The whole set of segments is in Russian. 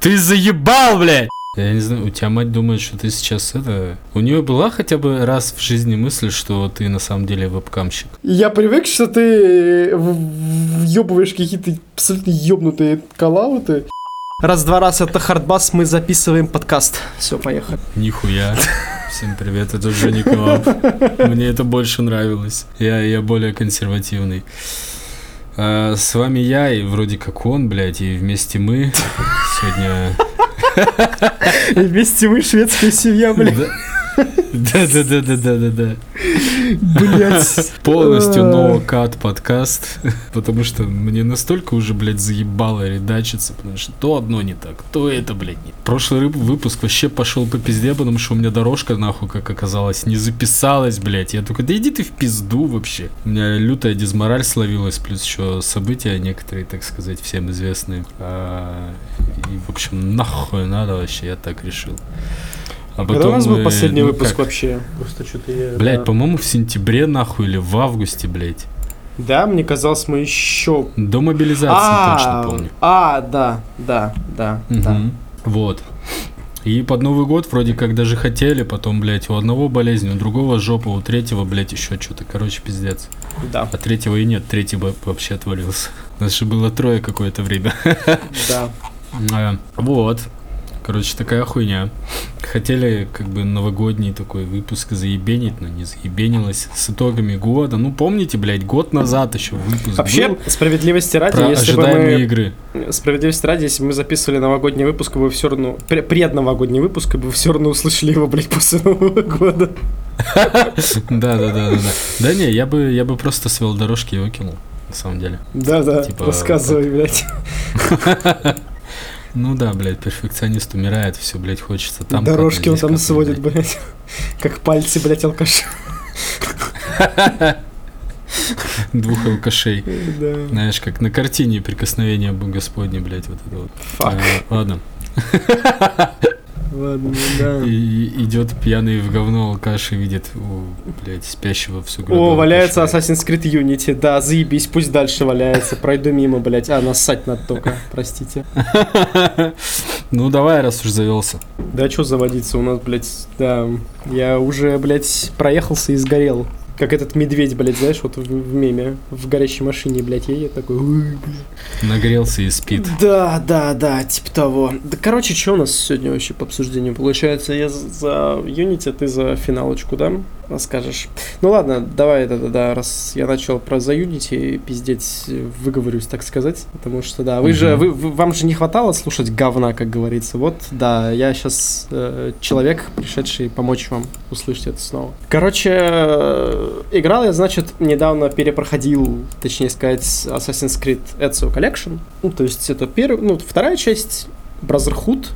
Ты заебал, блядь! Я не знаю, у тебя мать думает, что ты сейчас это... У нее была хотя бы раз в жизни мысль, что ты на самом деле вебкамщик? Я привык, что ты въебываешь какие-то абсолютно ёбнутые коллауты. Раз-два раз это хардбас, мы записываем подкаст. Все, поехали. Нихуя. Всем привет, это Женя Клаб. Мне это больше нравилось. Я, я более консервативный. А, с вами я, и вроде как он, блядь, и вместе мы. Сегодня вместе мы шведская семья, блядь. Да, Блять. Полностью ноу-кат подкаст, потому что мне настолько уже, блядь, заебало редачиться, потому что то одно не так, то это, блядь, не. Прошлый выпуск вообще пошел по пизде, потому что у меня дорожка, нахуй, как оказалось, не записалась, блядь. Я только, да иди ты в пизду вообще. У меня лютая дизмораль словилась, плюс еще события некоторые, так сказать, всем известные. А, и, в общем, нахуй надо вообще, я так решил. А потом Когда у нас был последний ну, выпуск как? вообще? Просто что-то я... Блять, да. по-моему, в сентябре, нахуй, или в августе, блять. Да, мне казалось, мы еще... До мобилизации, а, точно помню. А, да, да, да, угу. да. Вот. И под Новый год вроде как даже хотели, потом, блядь, у одного болезнь, у другого жопа, у третьего, блядь, еще что-то. Короче, пиздец. Да. А третьего и нет, третий бы вообще отвалился. Нас же было трое какое-то время. Да. А, вот. Короче, такая хуйня. Хотели как бы новогодний такой выпуск заебенить, но не заебенилось. С итогами года. Ну, помните, блядь, год назад еще выпуск Вообще, был справедливости ради, про если бы мы... игры. Справедливости ради, если мы записывали новогодний выпуск, вы все равно... Предновогодний выпуск, вы все равно услышали его, блядь, после Нового года. Да, да, да, да, да. Не, я бы, я бы просто свел дорожки его кинул, на самом деле. Да, да, типа, рассказывай, блядь. Ну да, блядь, перфекционист умирает, все, блядь, хочется там. Дорожки он там сводит, блядь. Как пальцы, блядь, алкаша. Двух алкашей. Да. Знаешь, как на картине прикосновения Господне, блядь, вот это вот. Фак. А, ладно. Ладно, ну да. И идет пьяный в говно алкаш и видит, о, блядь, спящего всю гробу. О, валяется Assassin's Creed Unity, да, заебись, пусть дальше валяется, пройду мимо, блядь, а, нассать надо только, простите. Ну, давай, раз уж завелся. Да, что заводиться, у нас, блядь, да, я уже, блядь, проехался и сгорел. Как этот медведь, блядь, знаешь, вот в, в меме, в горящей машине, блядь, едет такой... Нагрелся и спит. Да, да, да, типа того. Да, короче, что у нас сегодня вообще по обсуждению? Получается, я за Unity, а ты за финалочку, да? Расскажешь. Ну ладно, давай, да, да, да, раз я начал про за Unity пиздеть, выговорюсь, так сказать, потому что, да, вы угу. же, вы, вы, вам же не хватало слушать говна, как говорится. Вот, да, я сейчас э, человек, пришедший помочь вам услышать это снова. Короче, э, играл я, значит, недавно перепроходил, точнее сказать, Assassin's Creed Ezio Collection. Ну, то есть это первая, ну, вторая часть, Brotherhood,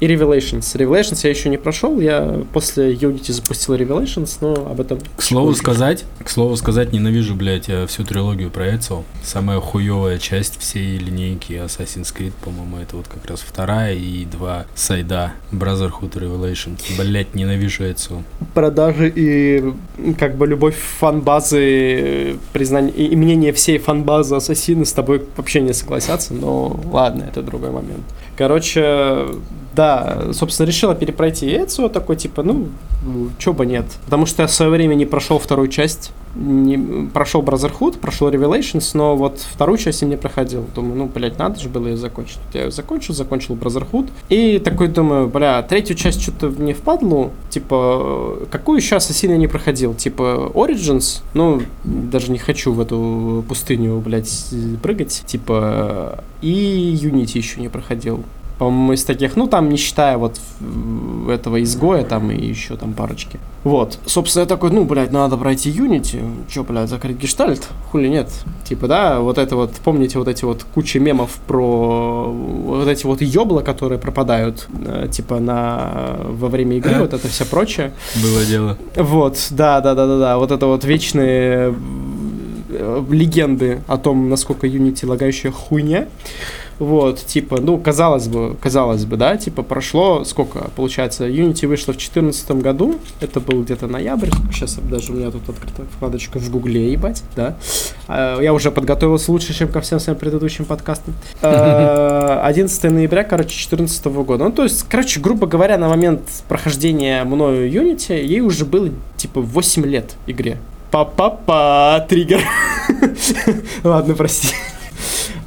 и Revelations. Revelations я еще не прошел, я после Unity запустил Revelations, но об этом... К слову сказать, к слову сказать, ненавижу, блядь, я всю трилогию про Ezio. Самая хуевая часть всей линейки Assassin's Creed, по-моему, это вот как раз вторая и два сайда Brotherhood Revelations. Блять, ненавижу Ezio. Продажи и как бы любовь фан-базы, признание и мнение всей фан-базы Ассасины с тобой вообще не согласятся, но ладно, это другой момент. Короче, да, собственно, решила перепройти Эцио, такой, типа, ну, чё бы нет. Потому что я в свое время не прошел вторую часть, не, прошел Brotherhood, прошел Revelations, но вот вторую часть я не проходил. Думаю, ну, блядь, надо же было ее закончить. Я ее закончил, закончил Brotherhood. И такой думаю, бля, третью часть что-то не впадлу. Типа, какую сейчас сильно не проходил? Типа, Origins, ну, даже не хочу в эту пустыню, блядь, прыгать. Типа, и Unity еще не проходил по-моему, из таких, ну, там, не считая вот этого изгоя, там, и еще там парочки. Вот. Собственно, я такой, ну, блядь, надо пройти Unity. Че, блядь, закрыть гештальт? Хули нет. Типа, да, вот это вот, помните вот эти вот куча мемов про вот эти вот ёбла, которые пропадают, э, типа, на во время игры, вот это все прочее. Было дело. Вот, да, да, да, да, да. Вот это вот вечные э, легенды о том, насколько Unity лагающая хуйня. Вот, типа, ну, казалось бы, казалось бы, да, типа, прошло, сколько, получается, Unity вышло в 2014 году, это был где-то ноябрь, сейчас даже у меня тут открыта вкладочка в Гугле, ебать, да. А, я уже подготовился лучше, чем ко всем своим предыдущим подкастам. 11 а, ноября, короче, 2014 года. Ну, то есть, короче, грубо говоря, на момент прохождения мною Unity, ей уже было, типа, 8 лет игре. Па-па-па, триггер. Ладно, прости.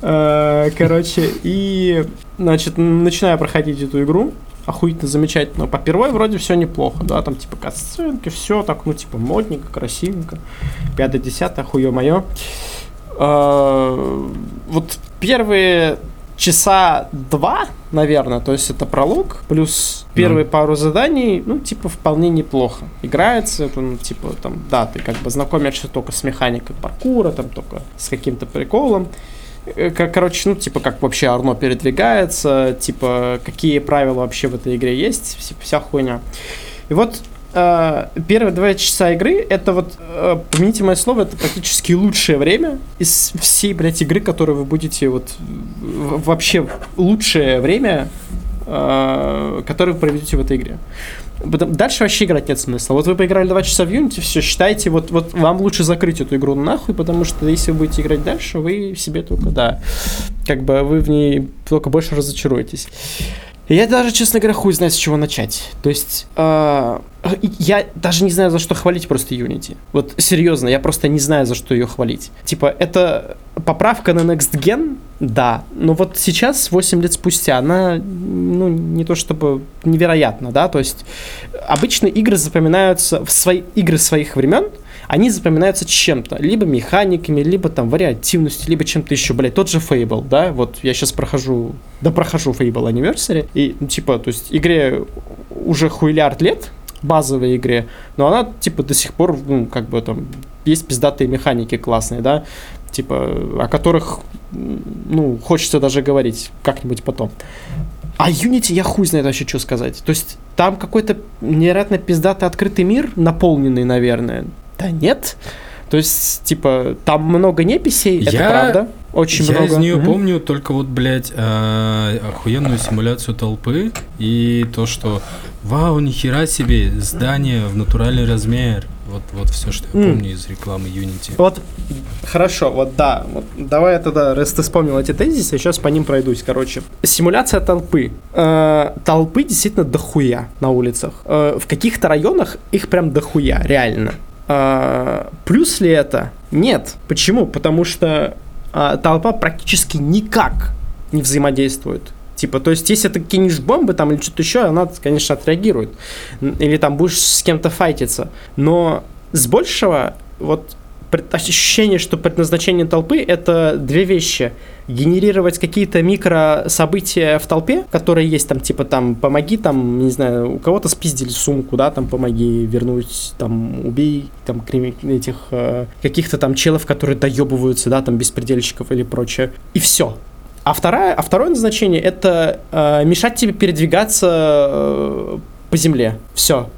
Э, короче, и, значит, начинаю проходить эту игру, охуительно замечательно. По первой вроде все неплохо, да, там типа касценки, все так, ну, типа модненько, красивенько. Пятое, десятое, хуе мое. Э, вот первые часа два, наверное, то есть это пролог, плюс первые mm. пару заданий, ну, типа, вполне неплохо. Играется, это, ну, типа, там, да, ты как бы знакомишься только с механикой паркура, там, только с каким-то приколом. Э, короче, ну, типа, как вообще Арно передвигается, типа, какие правила вообще в этой игре есть, вся, вся хуйня. И вот э, первые два часа игры, это вот, э, помяните мое слово, это практически лучшее время из всей, блядь, игры, которую вы будете вот вообще лучшее время, э, которое вы проведете в этой игре. Дальше вообще играть нет смысла. Вот вы поиграли 2 часа в Unity, все, считайте, вот, вот вам лучше закрыть эту игру нахуй, потому что если вы будете играть дальше, вы себе только, да, как бы вы в ней только больше разочаруетесь. Я даже, честно говоря, хуй знает, с чего начать. То есть, э, я даже не знаю, за что хвалить просто Unity. Вот серьезно, я просто не знаю, за что ее хвалить. Типа, это поправка на Next Gen, да, но вот сейчас, 8 лет спустя, она, ну, не то чтобы невероятно, да, то есть обычно игры запоминаются, в свои игры своих времен, они запоминаются чем-то, либо механиками, либо там вариативностью, либо чем-то еще, блядь, тот же Fable, да, вот я сейчас прохожу, да прохожу Fable Anniversary, и, ну, типа, то есть игре уже хуйлярд лет, базовой игре, но она, типа, до сих пор, ну, как бы там, есть пиздатые механики классные, да, типа, о которых, ну, хочется даже говорить как-нибудь потом. А Unity я хуй знает вообще, что сказать. То есть там какой-то невероятно пиздатый открытый мир, наполненный, наверное. Да нет. То есть, типа, там много неписей, я... это правда. Очень я много. из нее угу. помню только вот, блядь, э, охуенную симуляцию толпы и то, что вау, нихера себе, здание в натуральный размер. Вот, вот все, что я mm. помню из рекламы Unity. Вот, хорошо, вот да. Вот, давай я тогда, раз ты вспомнил эти тезисы, сейчас по ним пройдусь. Короче, симуляция толпы. Э, толпы действительно дохуя на улицах. Э, в каких-то районах их прям дохуя, реально. Э, плюс ли это? Нет. Почему? Потому что э, толпа практически никак не взаимодействует Типа, то есть, если ты кинешь бомбы там или что-то еще, она, конечно, отреагирует. Или там будешь с кем-то файтиться. Но с большего, вот, ощущение, что предназначение толпы — это две вещи. Генерировать какие-то микро события в толпе, которые есть там, типа там, помоги там, не знаю, у кого-то спиздили сумку, да, там, помоги вернуть, там, убей, там, этих, э, каких-то там челов, которые доебываются, да, там, беспредельщиков или прочее. И все. А, вторая, а второе назначение это э, мешать тебе передвигаться э, по земле. Все.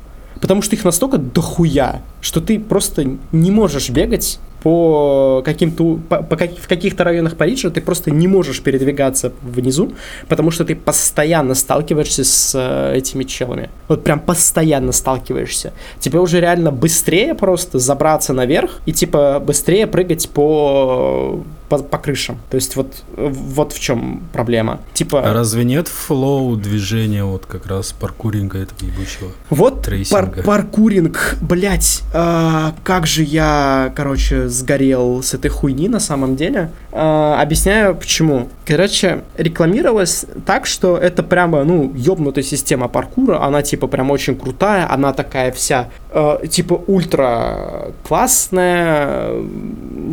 Потому что их настолько дохуя, что ты просто не можешь бегать по каким-то по, по как, в каких-то районах Парижа ты просто не можешь передвигаться внизу, потому что ты постоянно сталкиваешься с э, этими челами. Вот прям постоянно сталкиваешься. Тебе уже реально быстрее просто забраться наверх и типа быстрее прыгать по по, по крышам. То есть вот, вот в чем проблема. Типа... А разве нет флоу движения вот как раз паркуринга этого ебучего? Вот пар паркуринг, блять, э, как же я, короче, сгорел с этой хуйни на самом деле. Э, объясняю почему. Короче, рекламировалось так, что это прямо, ну, ёбнутая система паркура, она типа прям очень крутая, она такая вся, э, типа ультра классная,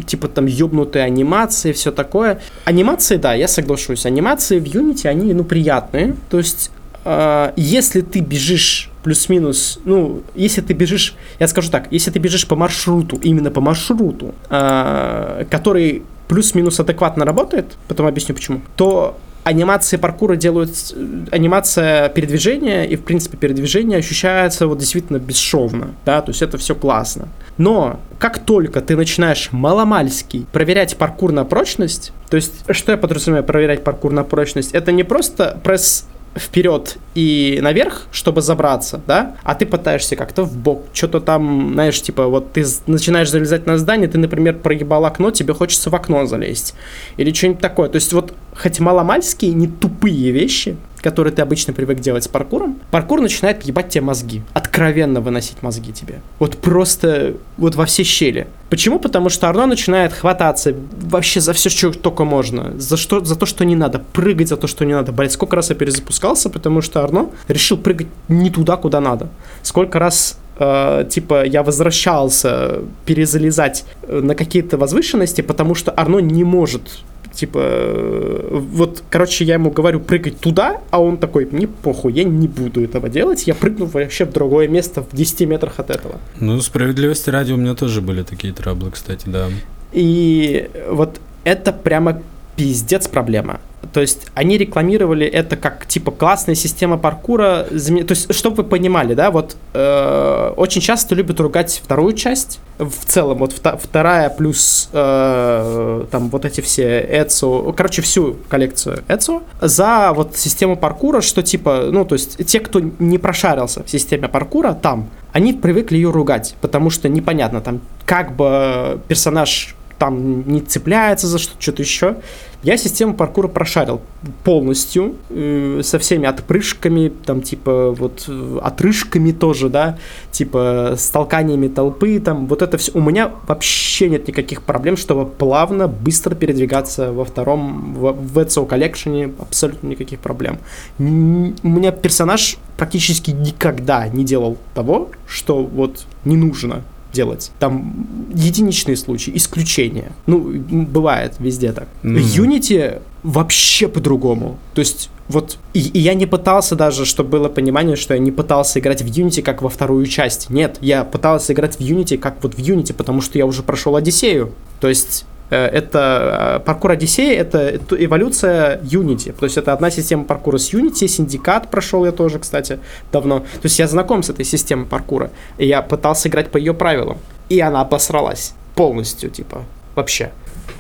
типа там ёбнутые анимации, все такое. Анимации, да, я соглашусь, анимации в Unity, они, ну, приятные, то есть э, если ты бежишь плюс-минус, ну, если ты бежишь, я скажу так, если ты бежишь по маршруту, именно по маршруту, э, который плюс-минус адекватно работает, потом объясню почему, то анимации паркура делают... Анимация передвижения и, в принципе, передвижение ощущается вот действительно бесшовно, да, то есть это все классно. Но как только ты начинаешь маломальский проверять паркур на прочность, то есть что я подразумеваю проверять паркур на прочность, это не просто пресс вперед и наверх, чтобы забраться, да, а ты пытаешься как-то в бок, что-то там, знаешь, типа, вот ты начинаешь залезать на здание, ты, например, проебал окно, тебе хочется в окно залезть, или что-нибудь такое. То есть вот хоть маломальские, не тупые вещи, которые ты обычно привык делать с паркуром, паркур начинает ебать тебе мозги. Откровенно выносить мозги тебе. Вот просто вот во все щели. Почему? Потому что Арно начинает хвататься вообще за все, что только можно. За, что, за то, что не надо. Прыгать за то, что не надо. Блять, сколько раз я перезапускался, потому что Арно решил прыгать не туда, куда надо. Сколько раз э, типа я возвращался перезалезать э, на какие-то возвышенности, потому что Арно не может типа, э, вот, короче, я ему говорю прыгать туда, а он такой, мне похуй, я не буду этого делать, я прыгну вообще в другое место в 10 метрах от этого. Ну, справедливости ради у меня тоже были такие траблы, кстати, да. И вот это прямо пиздец проблема. То есть они рекламировали это как типа классная система паркура. То есть, чтобы вы понимали, да, вот э, очень часто любят ругать вторую часть. В целом, вот вторая плюс э, там вот эти все Эцо, короче, всю коллекцию Эцо за вот систему паркура, что типа, ну, то есть те, кто не прошарился в системе паркура там, они привыкли ее ругать, потому что непонятно там, как бы персонаж там не цепляется за что-то, что-то еще. Я систему паркура прошарил полностью, э, со всеми отпрыжками, там, типа, вот, отрыжками тоже, да, типа, с толканиями толпы, там, вот это все. У меня вообще нет никаких проблем, чтобы плавно, быстро передвигаться во втором, в, в ECO коллекшене, абсолютно никаких проблем. У меня персонаж практически никогда не делал того, что вот не нужно делать. Там единичные случаи, исключения. Ну, бывает везде так. Mm. Unity вообще по-другому. То есть вот и, и я не пытался даже, чтобы было понимание, что я не пытался играть в Unity как во вторую часть. Нет, я пытался играть в Unity как вот в Unity, потому что я уже прошел Одиссею. То есть это э, паркур Одиссея, это эволюция Unity. То есть это одна система паркура с Unity, синдикат прошел я тоже, кстати, давно. То есть я знаком с этой системой паркура. И я пытался играть по ее правилам. И она обосралась полностью, типа, вообще.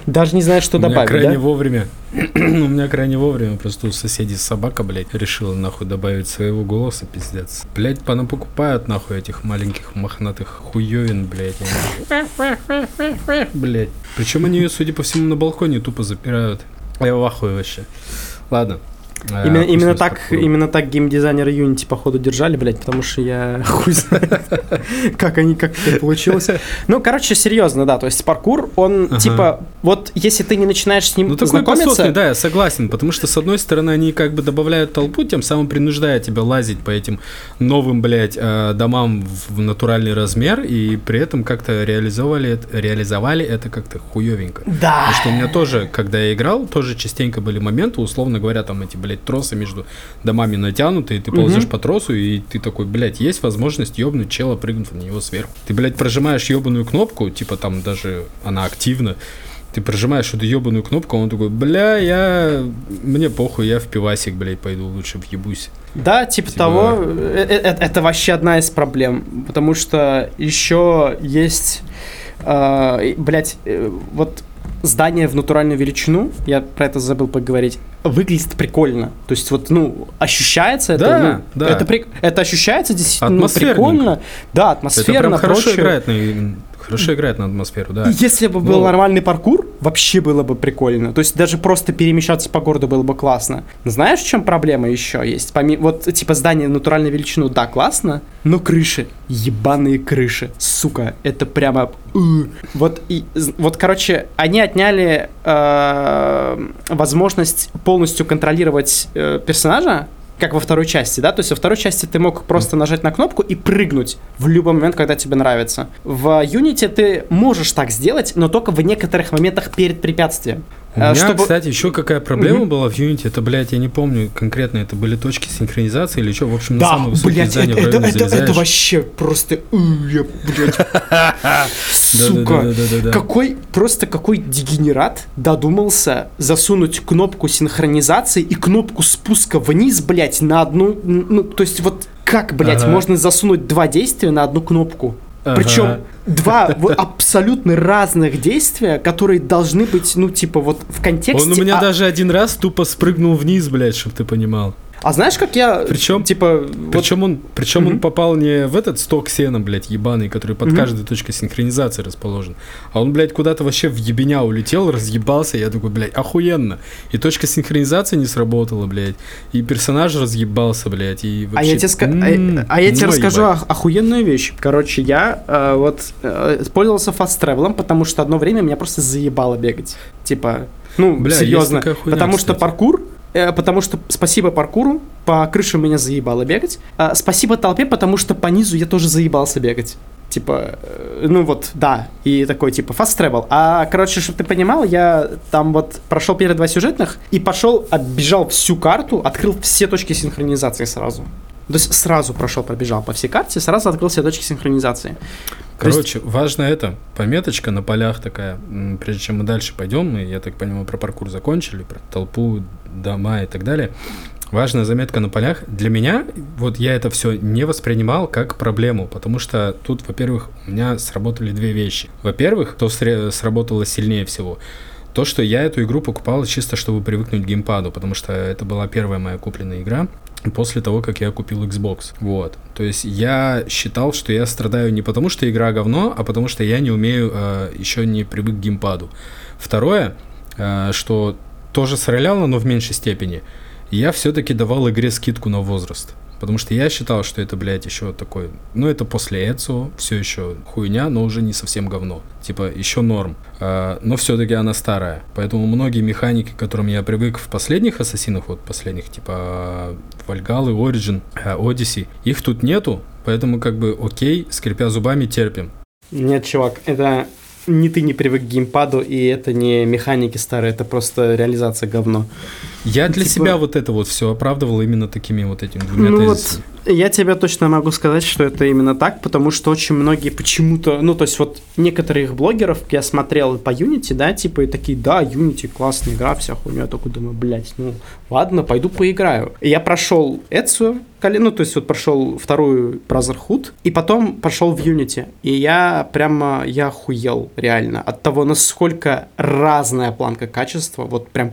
Даже не знаю, что у добавить, крайне да? вовремя. у меня крайне вовремя просто у соседей собака, блядь, решила нахуй добавить своего голоса, пиздец. Блядь, пана покупают нахуй этих маленьких мохнатых хуёвин, блядь. блядь. Причем они ее, судя по всему, на балконе тупо запирают. Я в ахуе вообще. Ладно, а, именно, именно так, именно так геймдизайнеры Unity, походу, держали, блядь, потому что я хуй знает, как они, как это получилось. Ну, короче, серьезно, да, то есть паркур, он, ага. типа, вот если ты не начинаешь с ним ну, знакомиться... Посотный, да, я согласен, потому что, с одной стороны, они как бы добавляют толпу, тем самым принуждая тебя лазить по этим новым, блядь, э, домам в натуральный размер, и при этом как-то реализовали, реализовали это как-то хуевенько. Да. Потому что у меня тоже, когда я играл, тоже частенько были моменты, условно говоря, там эти, блядь, блядь, тросы между домами натянуты, и ты ползешь угу. по тросу, и ты такой, блядь, есть возможность ёбнуть чела, прыгнув на него сверху. Ты, блядь, прожимаешь ёбаную кнопку, типа там даже она активна, ты прожимаешь эту ебаную кнопку, он такой, бля, я... Мне похуй, я в пивасик, блядь, пойду лучше в ебусь. Да, типа, типа... того, это, э, это вообще одна из проблем, потому что еще есть, э, блядь, э, вот здание в натуральную величину, я про это забыл поговорить, выглядит прикольно. То есть вот, ну, ощущается это, да, ну, да. Это, это ощущается действительно ну, прикольно. Да, атмосферно, это прям хорошо прочее. играет на Хорошо играет на атмосферу, да. Если бы был Но... нормальный паркур, вообще было бы прикольно. То есть даже просто перемещаться по городу было бы классно. Знаешь, в чем проблема еще есть? Помимо, вот, типа, здание натуральной величину, да, классно, но крыши, ебаные крыши, сука, это прямо... Вот, и, вот, короче, они отняли э, возможность полностью контролировать э, персонажа, как во второй части, да, то есть во второй части ты мог просто нажать на кнопку и прыгнуть в любой момент, когда тебе нравится. В Unity ты можешь так сделать, но только в некоторых моментах перед препятствием. У меня, чтобы... кстати, еще какая проблема угу. была в Unity, это, блядь, я не помню конкретно, это были точки синхронизации или что, в общем, да, на самое высокое блядь, это, это, это, это вообще просто, я, блядь, сука, какой, просто какой дегенерат додумался засунуть кнопку синхронизации и кнопку спуска вниз, блядь, на одну, ну, то есть вот как, блядь, ага. можно засунуть два действия на одну кнопку? Ага. Причем два абсолютно разных действия, которые должны быть, ну, типа, вот в контексте... Он у меня а... даже один раз тупо спрыгнул вниз, блядь, чтобы ты понимал. А знаешь, как я, причем, типа... Причем, вот... он, причем он попал не в этот сток сена, блядь, ебаный, который под каждой точкой синхронизации расположен, а он, блядь, куда-то вообще в ебеня улетел, разъебался, я такой, блядь, охуенно. И точка синхронизации не сработала, блядь, и персонаж разъебался, блядь, и вообще... А я тебе, ска... а, а я тебе расскажу ебать. охуенную вещь. Короче, я э, вот э, пользовался фаст travel потому что одно время меня просто заебало бегать. Типа, ну, Бля, серьезно. Хуйня, потому кстати. что паркур потому что спасибо паркуру, по крышам меня заебало бегать. А, спасибо толпе, потому что по низу я тоже заебался бегать. Типа, э, ну вот, да, и такой, типа, fast travel. А, короче, чтобы ты понимал, я там вот прошел первые два сюжетных и пошел, оббежал всю карту, открыл все точки синхронизации сразу. То есть сразу прошел, пробежал по всей карте, сразу открыл все точки синхронизации. Короче, есть... важно это, пометочка на полях такая, прежде чем мы дальше пойдем, мы, я так понимаю, про паркур закончили, про толпу, дома и так далее. Важная заметка на полях. Для меня, вот я это все не воспринимал как проблему, потому что тут, во-первых, у меня сработали две вещи. Во-первых, то сработало сильнее всего – то, что я эту игру покупал чисто, чтобы привыкнуть к геймпаду, потому что это была первая моя купленная игра после того, как я купил Xbox. Вот. То есть я считал, что я страдаю не потому, что игра говно, а потому что я не умею, э, еще не привык к геймпаду. Второе, э, что тоже сраляло, но в меньшей степени, я все-таки давал игре скидку на возраст. Потому что я считал, что это, блядь, еще такой... Ну, это после Эцу, все еще хуйня, но уже не совсем говно. Типа, еще норм. А, но все-таки она старая. Поэтому многие механики, к которым я привык в последних Ассасинах, вот последних, типа Вальгалы, Origin, Odyssey, их тут нету, поэтому как бы окей, скрипя зубами, терпим. Нет, чувак, это не ты не привык к геймпаду, и это не механики старые, это просто реализация говно. Я для типа... себя вот это вот все оправдывал именно такими вот этими двумя ну тезисами. Вот, я тебе точно могу сказать, что это именно так, потому что очень многие почему-то, ну, то есть вот некоторых блогеров я смотрел по Unity, да, типа и такие, да, Unity классная игра, вся хуйня, я такой думаю, блядь, ну, ладно, пойду поиграю. И я прошел Эцию, ну, то есть вот прошел вторую Brotherhood, и потом пошел в Unity. И я прямо, я охуел реально от того, насколько разная планка качества, вот прям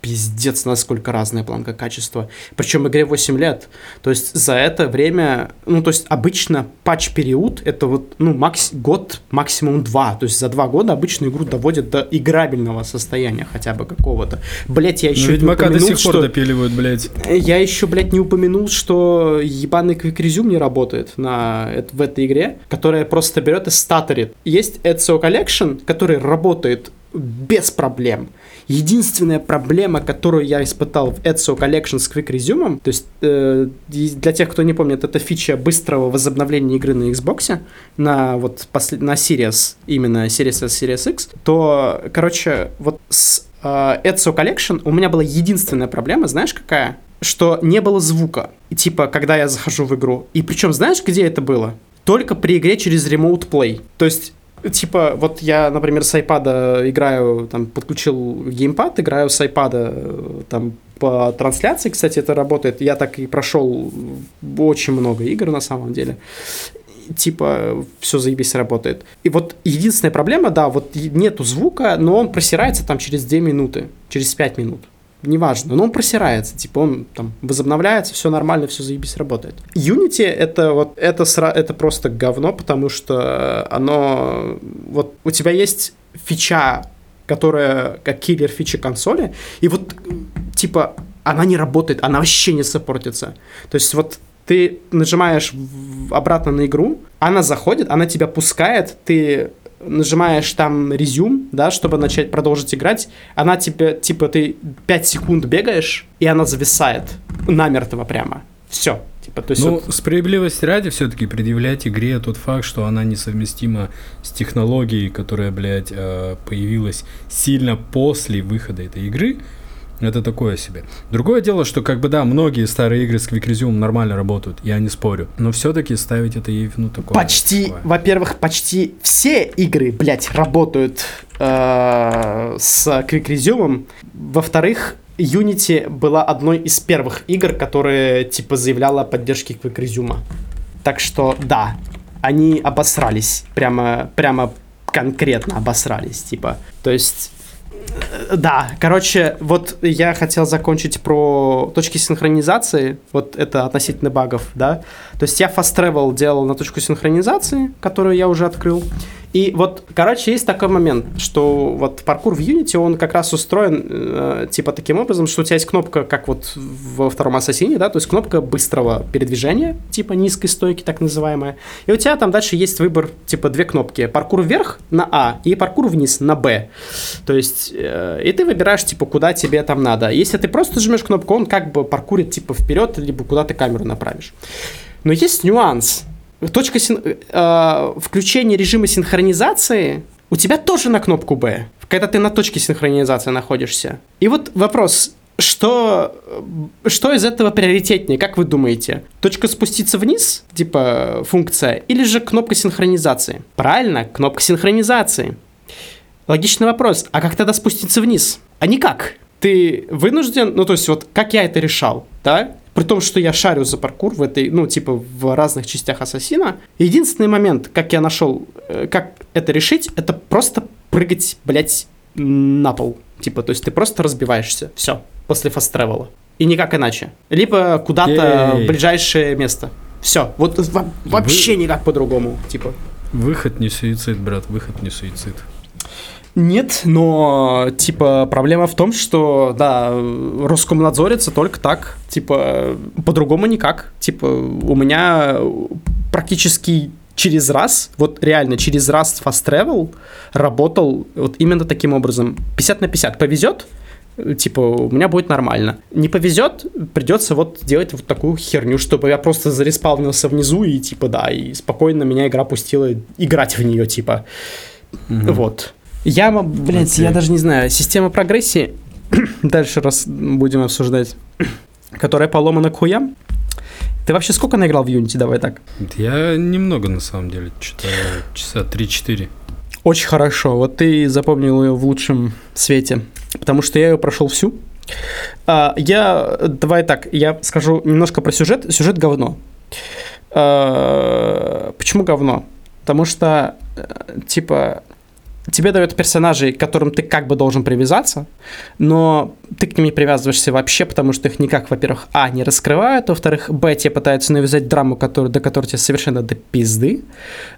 пиздец, насколько разная планка качества. Причем игре 8 лет. То есть за это время, ну, то есть обычно патч-период это вот, ну, макс, год, максимум два. То есть за два года обычно игру доводят до играбельного состояния хотя бы какого-то. Блять, я еще ну, не упомянул, до сих пор что... допиливают, блядь. Я еще, блядь, не упомянул, что ебаный Quick Resume не работает на, в этой игре, которая просто берет и статорит. Есть Ezio Collection, который работает без проблем. Единственная проблема, которую я испытал в Ezio Collection с Quick Resume, то есть э, для тех, кто не помнит, это фича быстрого возобновления игры на Xbox, на вот после, на Series, именно Series S, Series X, то, короче, вот с э, Ezio Collection у меня была единственная проблема, знаешь какая? Что не было звука, типа, когда я захожу в игру. И причем, знаешь, где это было? Только при игре через Remote Play. То есть Типа, вот я, например, с iPad играю, там, подключил геймпад, играю с iPad, там, по трансляции, кстати, это работает. Я так и прошел очень много игр на самом деле. Типа, все заебись работает. И вот единственная проблема, да, вот нету звука, но он просирается там через 2 минуты, через 5 минут неважно, но он просирается, типа он там возобновляется, все нормально, все заебись работает. Unity это вот это это просто говно, потому что оно вот у тебя есть фича, которая как киллер фичи консоли, и вот типа она не работает, она вообще не саппортится. То есть вот ты нажимаешь обратно на игру, она заходит, она тебя пускает, ты нажимаешь там резюм, да, чтобы начать продолжить играть, она тебе, типа, ты 5 секунд бегаешь, и она зависает намертво прямо. Все. Типа, то есть ну, вот... справедливости ради все-таки предъявлять игре тот факт, что она несовместима с технологией, которая, блядь, э, появилась сильно после выхода этой игры, это такое себе. Другое дело, что как бы да, многие старые игры с Quick Resume нормально работают, я не спорю. Но все-таки ставить это ей, ну, такое. Почти, во-первых, почти все игры, блядь, работают э, с Quick Resume. Во-вторых, Unity была одной из первых игр, которая, типа, заявляла о поддержке Quick Resume. Так что, да, они обосрались. Прямо, прямо конкретно обосрались, типа. То есть да, короче, вот я хотел закончить про точки синхронизации, вот это относительно багов, да. То есть я fast travel делал на точку синхронизации, которую я уже открыл, и вот, короче, есть такой момент, что вот паркур в Unity, он как раз устроен э, типа таким образом, что у тебя есть кнопка, как вот во втором Ассасине, да, то есть кнопка быстрого передвижения, типа низкой стойки так называемая, и у тебя там дальше есть выбор, типа две кнопки, паркур вверх на А и паркур вниз на Б, то есть, э, и ты выбираешь, типа, куда тебе там надо. Если ты просто жмешь кнопку, он как бы паркурит, типа, вперед, либо куда ты камеру направишь. Но есть нюанс – точка син... э, включения режима синхронизации у тебя тоже на кнопку B, когда ты на точке синхронизации находишься. И вот вопрос, что, что из этого приоритетнее, как вы думаете? Точка спуститься вниз, типа функция, или же кнопка синхронизации? Правильно, кнопка синхронизации. Логичный вопрос, а как тогда спуститься вниз? А никак. Ты вынужден, ну то есть вот как я это решал, да? При том, что я шарю за паркур в этой, ну, типа, в разных частях Ассасина. Единственный момент, как я нашел, э, как это решить, это просто прыгать, блядь, на пол. Типа, то есть ты просто разбиваешься. Все. После фаст тревела. И никак иначе. Либо куда-то в ближайшее место. Все. Вот вообще Вы... никак по-другому. Типа. Выход не суицид, брат, выход не суицид. Нет, но, типа, проблема в том, что, да, Роскомнадзорится только так, типа, по-другому никак. Типа, у меня практически через раз, вот реально через раз Fast Travel работал вот именно таким образом. 50 на 50. Повезет, типа, у меня будет нормально. Не повезет, придется вот делать вот такую херню, чтобы я просто зареспавнился внизу и, типа, да, и спокойно меня игра пустила играть в нее, типа. Mm-hmm. Вот. Я, блядь, okay. я даже не знаю, система прогрессии, дальше раз будем обсуждать, которая поломана к хуям. Ты вообще сколько наиграл в Unity, давай так? Я немного, на самом деле, что-то часа 3-4. Очень хорошо, вот ты запомнил ее в лучшем свете, потому что я ее прошел всю. А, я, давай так, я скажу немножко про сюжет. Сюжет говно. А, почему говно? Потому что, э, типа, тебе дают персонажей, к которым ты как бы должен привязаться, но ты к ним не привязываешься вообще, потому что их никак, во-первых, а, не раскрывают, во-вторых, б, тебе пытаются навязать драму, которую, до которой тебе совершенно до пизды.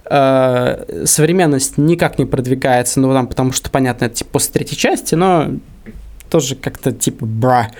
Э, современность никак не продвигается, ну, там, потому что, понятно, это типа после третьей части, но тоже как-то типа бра.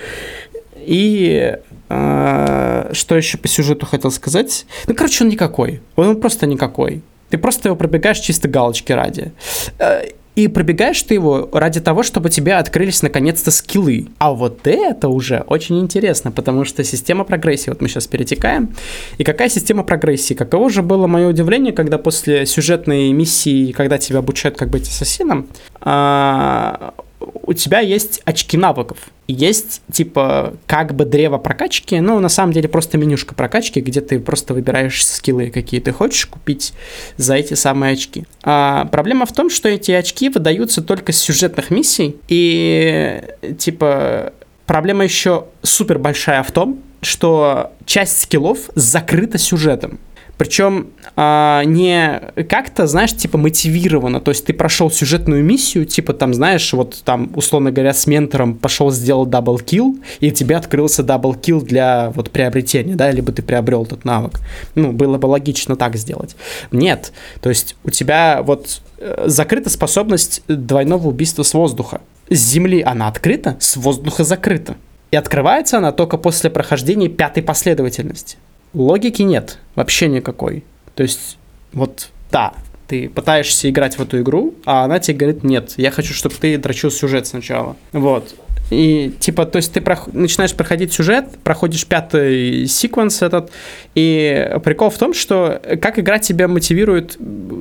И э, что еще по сюжету хотел сказать? Ну, короче, он никакой. Он просто никакой. Ты просто его пробегаешь чисто галочки ради. Э, и пробегаешь ты его ради того, чтобы тебе открылись наконец-то скиллы. А вот это уже очень интересно, потому что система прогрессии, вот мы сейчас перетекаем. И какая система прогрессии? Каково же было мое удивление, когда после сюжетной миссии, когда тебя обучают как быть ассасином, а, у тебя есть очки навыков. Есть, типа, как бы древо прокачки, но на самом деле просто менюшка прокачки, где ты просто выбираешь скиллы, какие ты хочешь купить за эти самые очки. А проблема в том, что эти очки выдаются только с сюжетных миссий, и, типа, проблема еще супер большая в том, что часть скиллов закрыта сюжетом. Причем а, не как-то, знаешь, типа мотивировано. То есть ты прошел сюжетную миссию, типа там, знаешь, вот там, условно говоря, с ментором пошел сделал double kill, и тебе открылся double kill для вот приобретения, да, либо ты приобрел этот навык. Ну, было бы логично так сделать. Нет. То есть у тебя вот э, закрыта способность двойного убийства с воздуха. С земли она открыта, с воздуха закрыта. И открывается она только после прохождения пятой последовательности. Логики нет, вообще никакой. То есть, вот, да, ты пытаешься играть в эту игру, а она тебе говорит, нет, я хочу, чтобы ты дрочил сюжет сначала. Вот. И типа, то есть ты прох... начинаешь проходить сюжет, проходишь пятый секвенс этот, и прикол в том, что как игра тебя мотивирует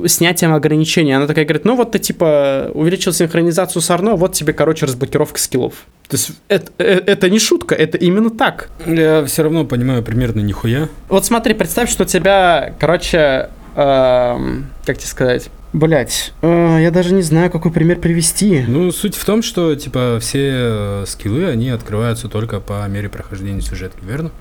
снятием ограничений. Она такая говорит, ну вот ты типа увеличил синхронизацию с Арно, вот тебе, короче, разблокировка скиллов. То есть это, это, это не шутка, это именно так. Я все равно понимаю примерно нихуя. Вот смотри, представь, что у тебя, короче, эм, как тебе сказать, Блять, э, я даже не знаю, какой пример привести. Ну, суть в том, что, типа, все э, скиллы, они открываются только по мере прохождения сюжетки, верно?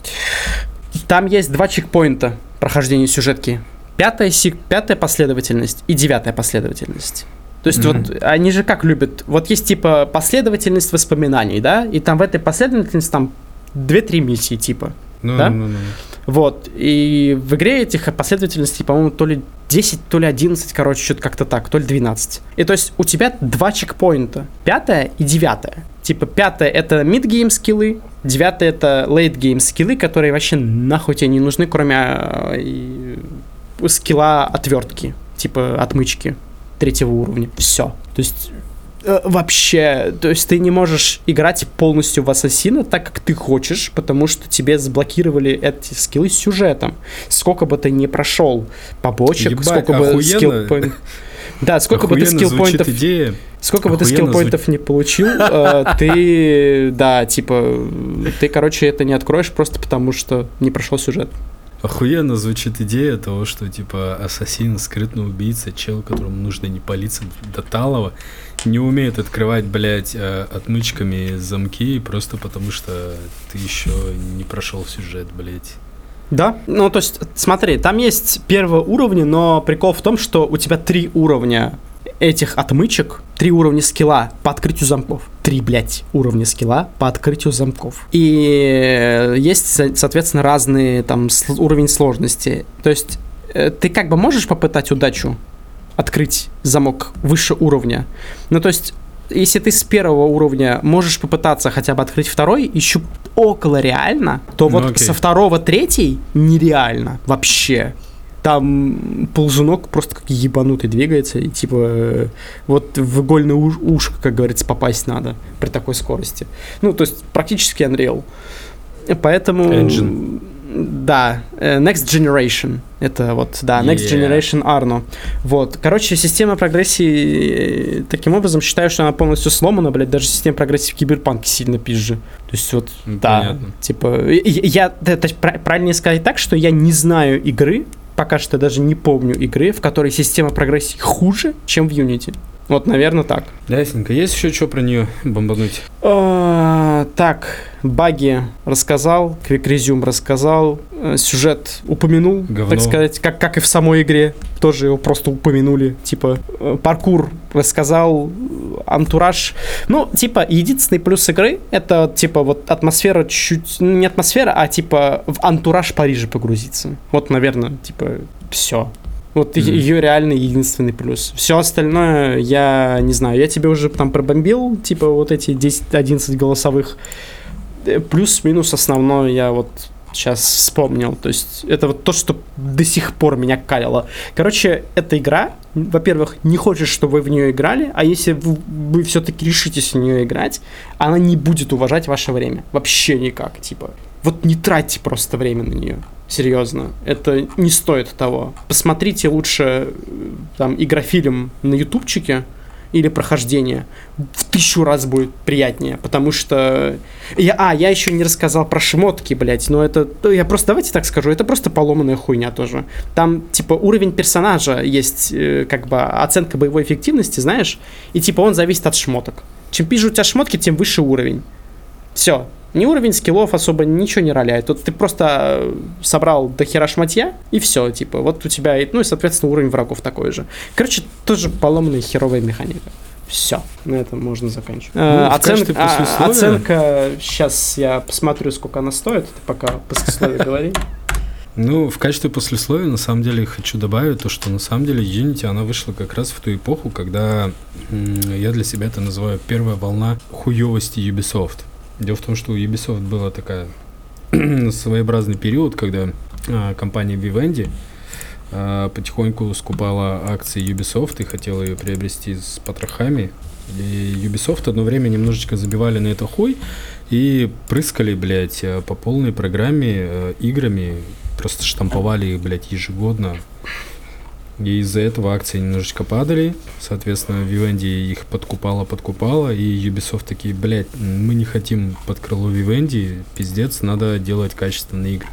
Там есть два чекпоинта прохождения сюжетки. Пятая, сик, пятая последовательность и девятая последовательность. То есть mm-hmm. вот они же как любят, вот есть типа последовательность воспоминаний, да, и там в этой последовательности там 2-3 миссии типа, ну, да? ну, ну, ну. Вот, и в игре этих последовательностей, по-моему, то ли 10, то ли 11, короче, что-то как-то так, то ли 12. И то есть у тебя два чекпоинта, пятая и девятая. Типа пятая это mid-game скиллы, девятая это late-game скиллы, которые вообще нахуй тебе не нужны, кроме э, скилла отвертки, типа отмычки третьего уровня. Все. То есть вообще, то есть ты не можешь играть полностью в Ассасина так, как ты хочешь, потому что тебе заблокировали эти скиллы с сюжетом. Сколько бы ты ни прошел побочек, Ебать, сколько бы скилл да, сколько бы ты скилл-поинтов... идея. Сколько бы ты скилл-поинтов не получил, э, ты, да, типа, ты, короче, это не откроешь просто потому, что не прошел сюжет. Охуенно звучит идея того, что, типа, ассасин, скрытный убийца, чел, которому нужно не палиться до талого, не умеет открывать, блядь, э, отмычками замки, просто потому что ты еще не прошел сюжет, блядь. Да, ну то есть, смотри, там есть первые уровни, но прикол в том, что у тебя три уровня этих отмычек, три уровня скилла по открытию замков. Три, блядь, уровня скилла по открытию замков. И есть, соответственно, разные там уровень сложности. То есть э, ты как бы можешь попытать удачу открыть замок выше уровня. Ну, то есть если ты с первого уровня можешь попытаться хотя бы открыть второй, еще около реально, то ну, вот окей. со второго третий нереально вообще. Там ползунок просто как ебанутый двигается, и типа вот в игольное уш- ушко, как говорится, попасть надо при такой скорости. Ну, то есть практически Unreal. Поэтому... Engine. Да, э, Next Generation. Это вот, да, Next yeah. Generation Arno. Вот. Короче, система прогрессии, э, таким образом, считаю, что она полностью сломана, блядь, даже система прогрессии в Киберпанке сильно пизже. То есть вот, ну, да, понятно. типа, я, это правильнее сказать так, что я не знаю игры, пока что даже не помню игры, в которой система прогрессии хуже, чем в Unity. Вот, наверное, так. Ясненько. Есть еще что про нее бомбануть? А, так, баги рассказал, Quick Resume рассказал, э, сюжет упомянул, Говно. так сказать, как, как и в самой игре. Тоже его просто упомянули. Типа, э, паркур рассказал, антураж. Ну, типа, единственный плюс игры это, типа, вот атмосфера чуть... Ну, не атмосфера, а, типа, в антураж Парижа погрузиться. Вот, наверное, типа, все. Вот mm-hmm. ее реально единственный плюс. Все остальное, я не знаю, я тебе уже там пробомбил, типа вот эти 10-11 голосовых. Э, плюс-минус основное я вот сейчас вспомнил. То есть это вот то, что до сих пор меня калило. Короче, эта игра, во-первых, не хочет, чтобы вы в нее играли, а если вы, вы все-таки решитесь в нее играть, она не будет уважать ваше время. Вообще никак, типа. Вот не тратьте просто время на нее. Серьезно, это не стоит того. Посмотрите лучше э, там игрофильм на ютубчике или прохождение. В тысячу раз будет приятнее, потому что... Я, а, я еще не рассказал про шмотки, блядь, но это... Я просто, давайте так скажу, это просто поломанная хуйня тоже. Там, типа, уровень персонажа есть, э, как бы, оценка боевой эффективности, знаешь, и, типа, он зависит от шмоток. Чем пиже у тебя шмотки, тем выше уровень. Все, ни уровень скиллов особо ничего не роляет. Тут ты просто э, собрал до хера шматья, и все, типа, вот у тебя, ну и, соответственно, уровень врагов такой же. Короче, тоже поломанная херовая механика. Все, на этом можно заканчивать. Ну, а, оценка, а, оценка, сейчас я посмотрю, сколько она стоит, ты пока послесловие говори. Ну, в качестве послесловия, на самом деле, хочу добавить то, что на самом деле Unity, она вышла как раз в ту эпоху, когда я для себя это называю первая волна хуевости Ubisoft. Дело в том, что у Ubisoft была такая своеобразный период, когда а, компания Vivendi а, потихоньку скупала акции Ubisoft и хотела ее приобрести с потрохами. И Ubisoft одно время немножечко забивали на это хуй и прыскали, блядь, э, по полной программе э, играми, просто штамповали их, блядь, ежегодно. И из-за этого акции немножечко падали. Соответственно, Vivendi их подкупала, подкупала. И Ubisoft такие, блядь, мы не хотим под крыло Vivendi, пиздец, надо делать качественные игры.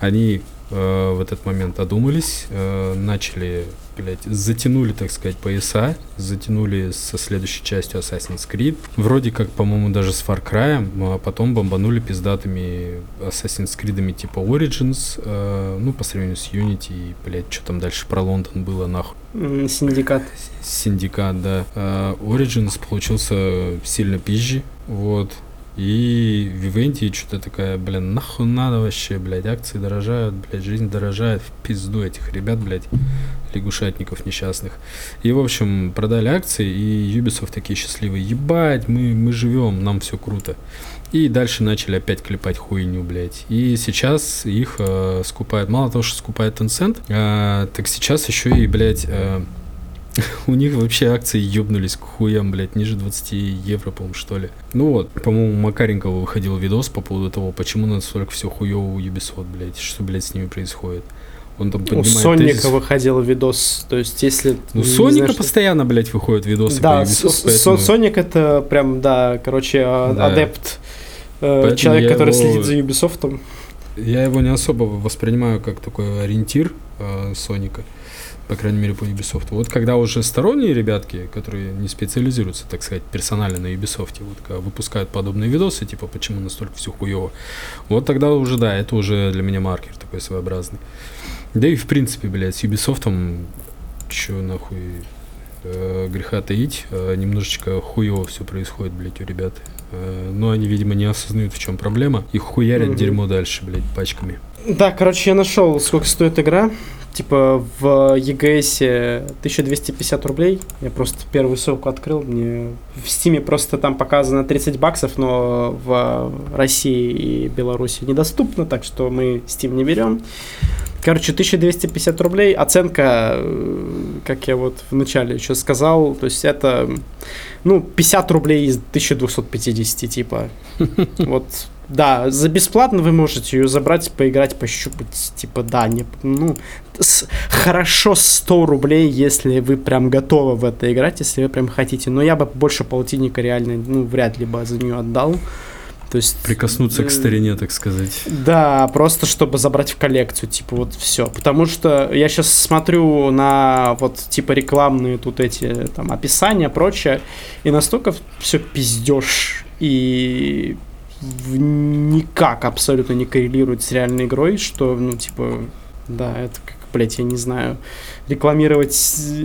Они э, в этот момент одумались, э, начали, блядь, затянули, так сказать, пояса, затянули со следующей частью Assassin's Creed. Вроде как, по-моему, даже с Far Cry, а потом бомбанули пиздатыми Assassin's Creed типа Origins, э, ну, по сравнению с Unity, и, блядь, что там дальше про Лондон было, нахуй. Синдикат. Синдикат, да. Э, Origins получился сильно пизже, вот. И Vivendi что-то такая, блин, нахуй надо вообще, блядь, акции дорожают, блядь, жизнь дорожает, в пизду этих ребят, блядь, лягушатников несчастных. И, в общем, продали акции, и Ubisoft такие счастливые, ебать, мы, мы живем, нам все круто. И дальше начали опять клепать хуйню, блядь. И сейчас их э, скупает, мало того, что скупает Tencent, э, так сейчас еще и, блядь, э, У них вообще акции ёбнулись к хуям, блядь, ниже 20 евро, по-моему, что ли. Ну вот, по-моему, Макаренкова выходил видос по поводу того, почему настолько все хуево у Ubisoft, блядь, что, блядь, с ними происходит. Он там У Соника тезис... выходил видос, то есть если... Ну, Соника знаешь, постоянно, блядь, выходит видосы да, по Ubisoft, поэтому... Соник это прям, да, короче, а, да. адепт, э, человек, который его... следит за Ubisoft. Я его не особо воспринимаю как такой ориентир э, Соника по крайней мере, по Ubisoft. Вот когда уже сторонние ребятки, которые не специализируются, так сказать, персонально на Ubisoft, вот когда выпускают подобные видосы, типа, почему настолько все хуево, вот тогда уже, да, это уже для меня маркер такой своеобразный. Да и в принципе, блядь, с Ubisoft, чё нахуй э, греха таить, э, немножечко хуево все происходит, блядь, у ребят. Э, но они, видимо, не осознают, в чем проблема, и хуярят mm-hmm. дерьмо дальше, блядь, пачками. Да, короче, я нашел, сколько стоит игра типа в EGS 1250 рублей. Я просто первую ссылку открыл. Мне в Стиме просто там показано 30 баксов, но в России и Беларуси недоступно, так что мы Steam не берем. Короче, 1250 рублей. Оценка, э, как я вот вначале еще сказал, то есть это, ну, 50 рублей из 1250, типа. Вот да, за бесплатно вы можете ее забрать, поиграть, пощупать. Типа, да, не, ну, с, хорошо 100 рублей, если вы прям готовы в это играть, если вы прям хотите. Но я бы больше полтинника реально, ну, вряд ли бы за нее отдал. То есть... Прикоснуться э, к старине, так сказать. Да, просто чтобы забрать в коллекцию, типа, вот все. Потому что я сейчас смотрю на вот, типа, рекламные тут эти, там, описания, прочее, и настолько все пиздешь и в никак абсолютно не коррелирует с реальной игрой, что, ну, типа, да, это как, блядь, я не знаю, рекламировать,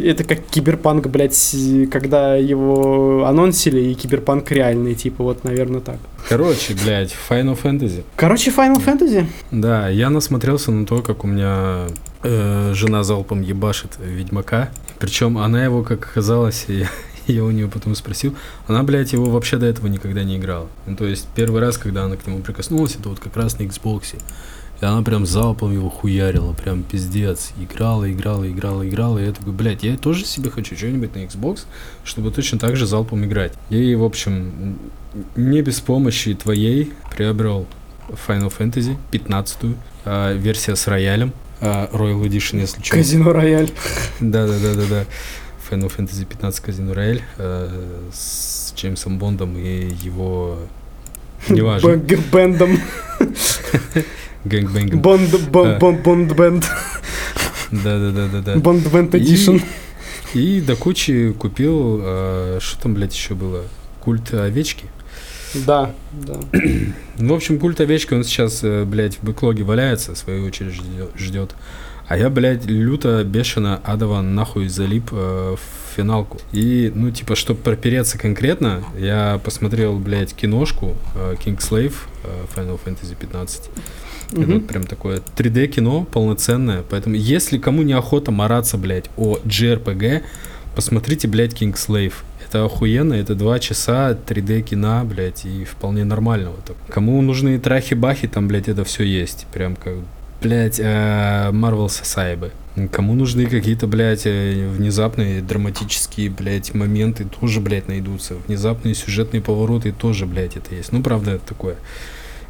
это как киберпанк, блядь, когда его анонсили, и киберпанк реальный, типа, вот, наверное, так. Короче, блядь, Final Fantasy. Короче, Final Fantasy? Да, я насмотрелся на то, как у меня э, жена залпом ебашит Ведьмака. Причем она его, как оказалось, я у нее потом спросил, она, блядь, его вообще до этого никогда не играла. Ну, то есть первый раз, когда она к нему прикоснулась, это вот как раз на Xbox. И она прям залпом его хуярила, прям пиздец. Играла, играла, играла, играла. И я такой, блядь, я тоже себе хочу что-нибудь на Xbox, чтобы точно так же залпом играть. И, в общем, не без помощи твоей приобрел Final Fantasy 15 э, версия с роялем. Э, Royal Edition, если что. Казино Рояль. Да-да-да-да-да. Final Fantasy 15 Казино Рояль э, с Джеймсом Бондом и его... Неважно. Бэндом. Гэнгбэнгом. Бонд, бонд, бонд, бонд, band. Да-да-да-да-да. Бонд band Edition. И до кучи купил, э, что там, блядь, еще было? Культ овечки. Да, да. Ну, в общем, культ овечки, он сейчас, э, блядь, в бэклоге валяется, свою очередь ждет. А я, блядь, люто, бешено, адово нахуй залип э, в финалку. И, ну, типа, чтобы пропереться конкретно, я посмотрел, блядь, киношку э, Kingslave э, Final Fantasy 15. Mm-hmm. Это вот прям такое 3D кино полноценное. Поэтому, если кому не охота мараться, блядь, о JRPG, посмотрите, блядь, Kingslave. Это охуенно, это два часа 3D кино, блядь, и вполне нормального. Так. Кому нужны трахи-бахи, там, блядь, это все есть. Прям как блядь, Марвел Сосайбы. Кому нужны какие-то, блядь, э, внезапные драматические, блядь, моменты, тоже, блядь, найдутся. Внезапные сюжетные повороты тоже, блядь, это есть. Ну, правда, это такое.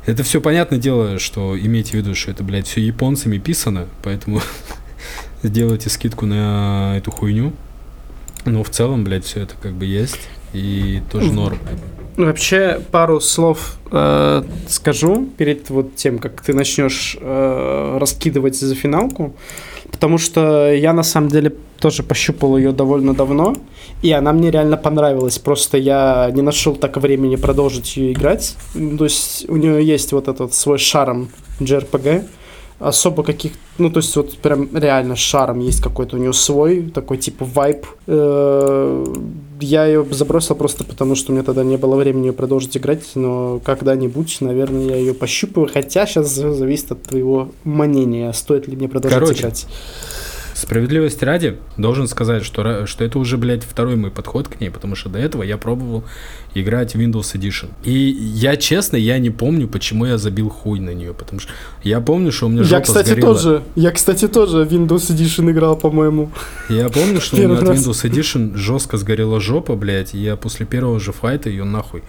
Это все понятное дело, что имейте в виду, что это, блядь, все японцами писано, поэтому сделайте скидку на эту хуйню. Но в целом, блядь, все это как бы есть. И тоже норм. Вообще, пару слов э, скажу перед вот тем, как ты начнешь э, раскидывать за финалку. Потому что я на самом деле тоже пощупал ее довольно давно, и она мне реально понравилась. Просто я не нашел так времени продолжить ее играть. То есть у нее есть вот этот свой шарм JRPG особо каких ну то есть вот прям реально шаром есть какой-то у него свой такой типа вайп э, я ее забросил просто потому что у меня тогда не было времени продолжить играть но когда-нибудь наверное я ее пощупаю хотя сейчас зависит от твоего мнения стоит ли мне продолжать Короче, играть Справедливости ради, должен сказать, что, что это уже, блядь, второй мой подход к ней, потому что до этого я пробовал играть в Windows Edition. И я, честно, я не помню, почему я забил хуй на нее, потому что я помню, что у меня жопа Я, кстати, сгорела. тоже, я, кстати, тоже Windows Edition играл, по-моему. Я помню, что у меня от Windows Edition жестко сгорела жопа, блядь, и я после первого же файта ее нахуй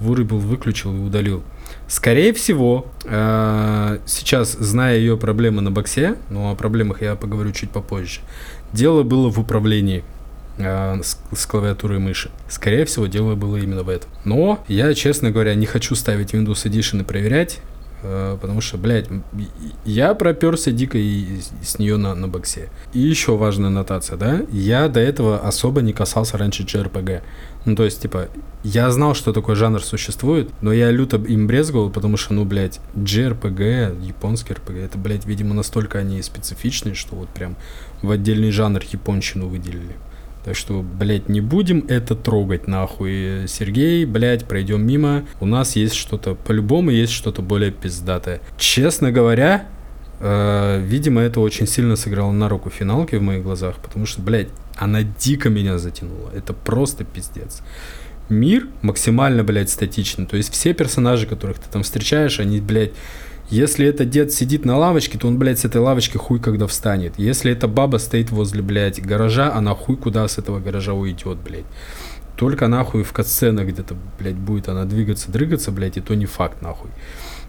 вырубил, выключил и удалил. Скорее всего, э, сейчас, зная ее проблемы на боксе, ну о проблемах я поговорю чуть попозже, дело было в управлении э, с, клавиатурой мыши. Скорее всего, дело было именно в этом. Но я, честно говоря, не хочу ставить Windows Edition и проверять, э, потому что, блядь, я проперся дико и с нее на, на боксе. И еще важная нотация, да, я до этого особо не касался раньше JRPG. Ну, то есть, типа, я знал, что такой жанр существует, но я люто им брезговал, потому что, ну, блядь, JRPG, японский RPG, это, блядь, видимо, настолько они специфичные, что вот прям в отдельный жанр японщину выделили. Так что, блядь, не будем это трогать нахуй. Сергей, блядь, пройдем мимо. У нас есть что-то, по-любому есть что-то более пиздатое. Честно говоря, э, видимо, это очень сильно сыграло на руку финалки в моих глазах, потому что, блядь, она дико меня затянула. Это просто пиздец. Мир максимально, блядь, статичный. То есть все персонажи, которых ты там встречаешь, они, блядь, если этот дед сидит на лавочке, то он, блядь, с этой лавочки хуй когда встанет. Если эта баба стоит возле, блядь, гаража, она хуй куда с этого гаража уйдет, блядь. Только нахуй в катсценах где-то, блядь, будет она двигаться, дрыгаться, блядь, и то не факт, нахуй.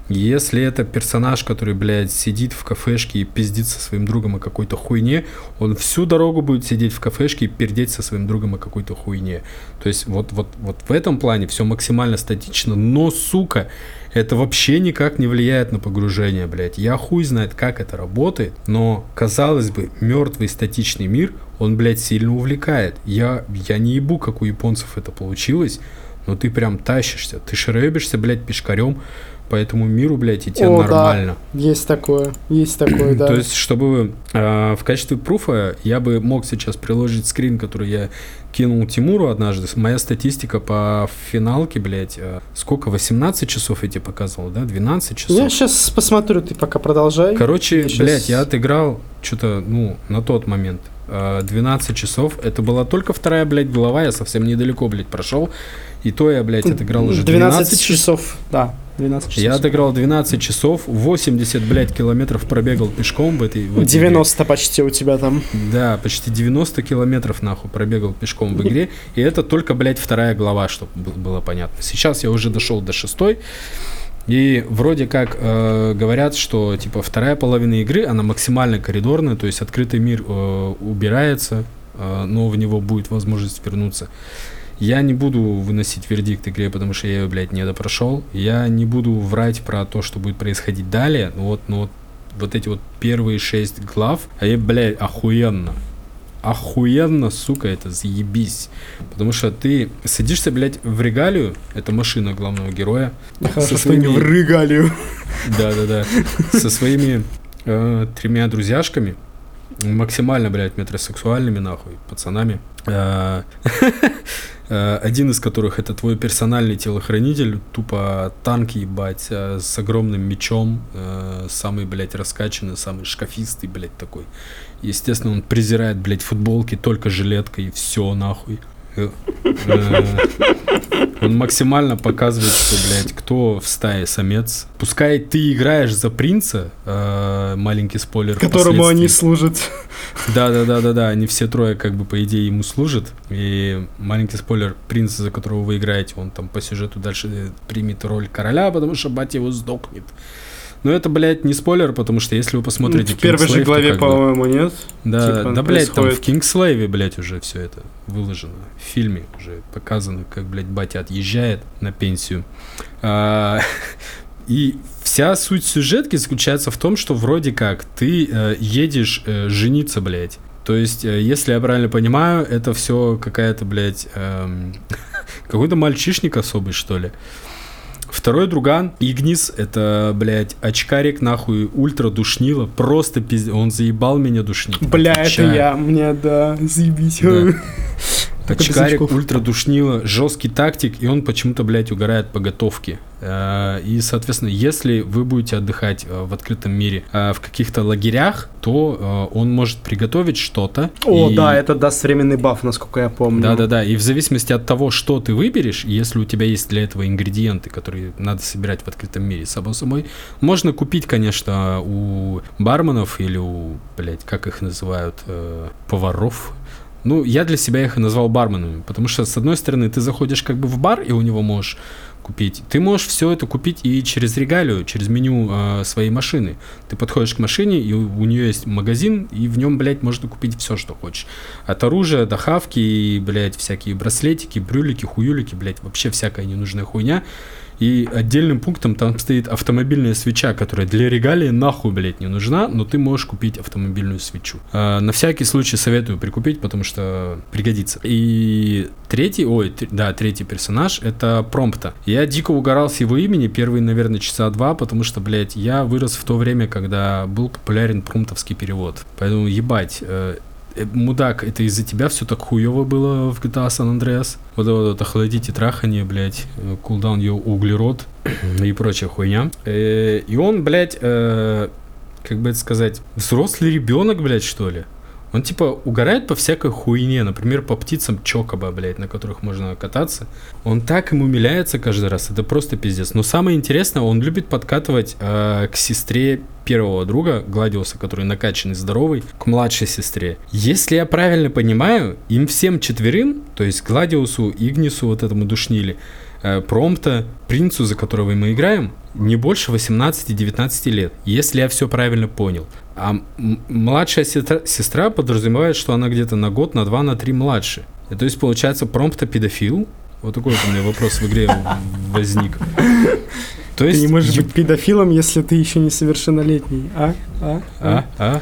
Если это персонаж, который, блядь, сидит в кафешке и пиздит со своим другом о какой-то хуйне, он всю дорогу будет сидеть в кафешке и пердеть со своим другом о какой-то хуйне. То есть вот, вот, вот в этом плане все максимально статично, но, сука, это вообще никак не влияет на погружение, блядь. Я хуй знает, как это работает, но, казалось бы, мертвый статичный мир, он, блядь, сильно увлекает. Я, я не ебу, как у японцев это получилось, но ты прям тащишься, ты шребишься, блядь, пешкарем, по этому миру, блядь, и тебе О, нормально. Да. Есть такое, есть такое, да. То есть, чтобы э, в качестве пруфа я бы мог сейчас приложить скрин, который я кинул Тимуру однажды. Моя статистика по финалке, блядь, э, сколько, 18 часов я тебе показывал, да? 12 часов? Я сейчас посмотрю, ты пока продолжай. Короче, я блядь, сейчас... я отыграл что-то, ну, на тот момент 12 э, часов. Это была только вторая, блядь, глава, я совсем недалеко, блядь, прошел. И то я, блядь, отыграл уже 12, 12 часов. Да, 12 часов. Я отыграл 12 часов, 80, блядь, километров пробегал пешком в этой... В этой 90 игре. почти у тебя там. Да, почти 90 километров, нахуй, пробегал пешком в игре. И это только, блядь, вторая глава, чтобы было понятно. Сейчас я уже дошел до шестой. И вроде как э, говорят, что типа вторая половина игры, она максимально коридорная, то есть открытый мир э, убирается, э, но в него будет возможность вернуться. Я не буду выносить вердикт игре, потому что я ее, блядь, не допрошел. Я не буду врать про то, что будет происходить далее. Ну вот, ну вот, вот эти вот первые шесть глав, они, блядь, охуенно. Охуенно, сука, это заебись. Потому что ты садишься, блядь, в регалию, это машина главного героя. Хорошо, со своими... что не в регалию. Да-да-да. Со своими э, тремя друзьяшками максимально, блядь, метросексуальными, нахуй, пацанами. Э, Э, один из которых это твой персональный телохранитель, тупо танки ебать, э, с огромным мечом, э, самый, блядь, раскачанный, самый шкафистый, блядь, такой. Естественно, он презирает, блядь, футболки, только жилетка и все, нахуй. Э, он максимально показывает, что, блядь, кто в стае самец. Пускай ты играешь за принца, э, маленький спойлер. Которому они служат. Да, да, да, да, да. Они все трое, как бы, по идее, ему служат. И маленький спойлер, принц, за которого вы играете, он там по сюжету дальше примет роль короля, потому что батя его сдохнет. Но это, блядь, не спойлер, потому что если вы посмотрите... В первой же главе, по-моему, нет? Да, типа, да, блядь, там в Кингслейве, блядь, уже все это выложено. В фильме уже показано, как, блядь, батя отъезжает на пенсию. А, и вся суть сюжетки заключается в том, что вроде как ты э, едешь э, жениться, блядь. То есть, э, если я правильно понимаю, это все какая-то, блядь, эм, какой-то мальчишник особый, что ли. Второй друган, Игнис, это, блядь, очкарик, нахуй, ультра душнило, просто пиздец, он заебал меня душнить. Бля, это я, мне, да, заебись. Да. Очкарик, ультра душнило, жесткий тактик, и он почему-то, блядь, угорает по готовке. Э, и, соответственно, если вы будете отдыхать э, в открытом мире э, в каких-то лагерях, то он может приготовить что-то. О, и... да, это даст временный баф, насколько я помню. Да-да-да, и в зависимости от того, что ты выберешь, если у тебя есть для этого ингредиенты, которые надо собирать в открытом мире, собой собой, можно купить, конечно, у барменов или у, блядь, как их называют, поваров, ну, я для себя их и назвал барменами, потому что, с одной стороны, ты заходишь как бы в бар, и у него можешь купить. Ты можешь все это купить и через регалию, через меню э, своей машины. Ты подходишь к машине, и у, нее есть магазин, и в нем, блядь, можно купить все, что хочешь. От оружия до хавки, и, блядь, всякие браслетики, брюлики, хуюлики, блядь, вообще всякая ненужная хуйня. И отдельным пунктом там стоит автомобильная свеча, которая для регалии нахуй, блядь, не нужна, но ты можешь купить автомобильную свечу. А, на всякий случай советую прикупить, потому что пригодится. И третий, ой, тр, да, третий персонаж это Промпта. Я дико угорал с его имени первые, наверное, часа два, потому что, блядь, я вырос в то время, когда был популярен промптовский перевод. Поэтому, ебать, Э, мудак, это из-за тебя все так хуево было в GTA San Andreas. Вот это вот охладить и трахание, блядь, кулдаун ее углерод и прочая хуйня. Э, и он, блядь, как бы это сказать, взрослый ребенок, блядь, что ли? Он типа угорает по всякой хуйне, например, по птицам чокоба, блядь, на которых можно кататься. Он так им умиляется каждый раз, это просто пиздец. Но самое интересное, он любит подкатывать э, к сестре первого друга, Гладиуса, который накачанный, здоровый, к младшей сестре. Если я правильно понимаю, им всем четверым, то есть Гладиусу, Игнису, вот этому душнили, э, Промпта, принцу, за которого мы играем, не больше 18-19 лет, если я все правильно понял. А младшая сестра, сестра подразумевает, что она где-то на год, на два, на три младше. И то есть, получается, промпта педофил? Вот такой вот у меня вопрос в игре возник. То есть, ты не можешь быть педофилом, если ты еще несовершеннолетний, а? А? А? А?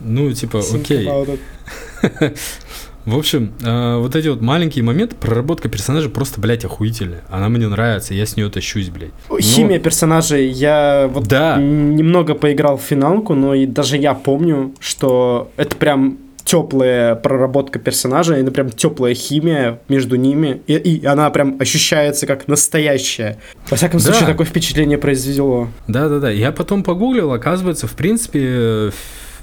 Ну, типа, окей. В общем, э, вот эти вот маленькие моменты, проработка персонажа просто, блядь, охуительная. Она мне нравится, я с нее тащусь, блядь. Но... Химия персонажей, я вот да. немного поиграл в финалку, но и даже я помню, что это прям теплая проработка персонажа, ну, прям теплая химия между ними, и, и она прям ощущается как настоящая. Во всяком случае, да. такое впечатление произвело. Да-да-да, я потом погуглил, оказывается, в принципе,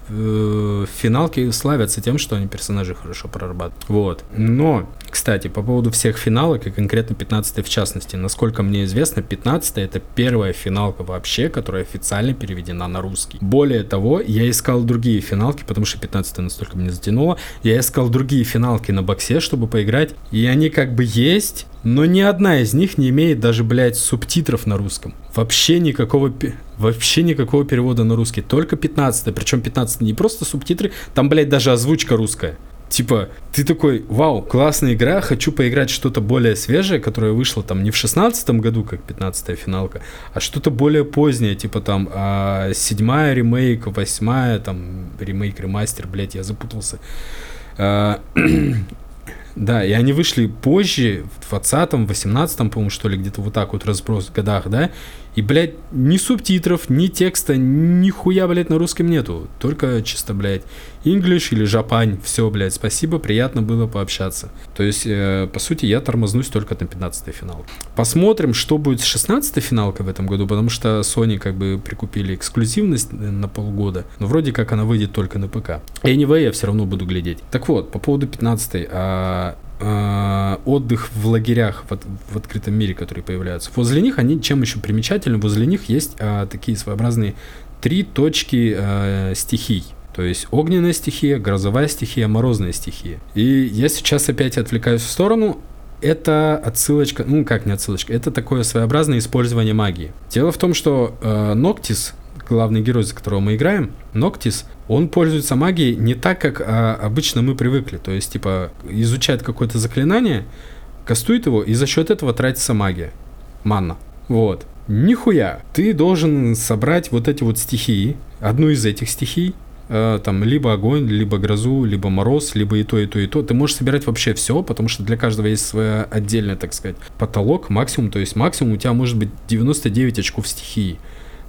э, финалки славятся тем, что они персонажи хорошо прорабатывают. Вот. Но, кстати, по поводу всех финалок, и конкретно 15 в частности, насколько мне известно, 15 это первая финалка вообще, которая официально переведена на русский. Более того, я искал другие финалки, потому что 15 настолько мне затянуло. Я искал другие финалки на боксе, чтобы поиграть, и они как бы есть, но ни одна из них не имеет даже, блядь, субтитров на русском. Вообще никакого, вообще никакого перевода на русский. Только 15 Причем 15 не просто субтитры, там, блядь, даже озвучка русская. Типа, ты такой, вау, классная игра, хочу поиграть что-то более свежее, которое вышло там не в шестнадцатом году, как 15 финалка, а что-то более позднее, типа там а, седьмая ремейк, восьмая, там ремейк, ремастер, блядь, я запутался. А, Да, и они вышли позже, в 20-м, 18-м, по-моему, что ли, где-то вот так вот разброс в годах, да, и, блядь, ни субтитров, ни текста, ни хуя, блядь, на русском нету. Только чисто, блядь, English или Жапань. Все, блядь, спасибо, приятно было пообщаться. То есть, э, по сути, я тормознусь только на 15 финал. Посмотрим, что будет с 16 финалкой в этом году, потому что Sony как бы прикупили эксклюзивность на полгода. Но вроде как она выйдет только на ПК. Anyway, я все равно буду глядеть. Так вот, по поводу 15 а, отдых в лагерях в, в открытом мире, которые появляются. Возле них они чем еще примечательны? Возле них есть э, такие своеобразные три точки э, стихий. То есть огненная стихия, грозовая стихия, морозная стихия. И я сейчас опять отвлекаюсь в сторону. Это отсылочка, ну как не отсылочка, это такое своеобразное использование магии. Дело в том, что э, Ноктис, главный герой, за которого мы играем, Ноктис, он пользуется магией не так, как а, обычно мы привыкли. То есть, типа, изучает какое-то заклинание, кастует его, и за счет этого тратится магия. Манна. Вот. Нихуя. Ты должен собрать вот эти вот стихии, одну из этих стихий, э, там, либо огонь, либо грозу, либо мороз, либо и то, и то, и то. Ты можешь собирать вообще все, потому что для каждого есть своя отдельная, так сказать, потолок, максимум. То есть максимум у тебя может быть 99 очков стихии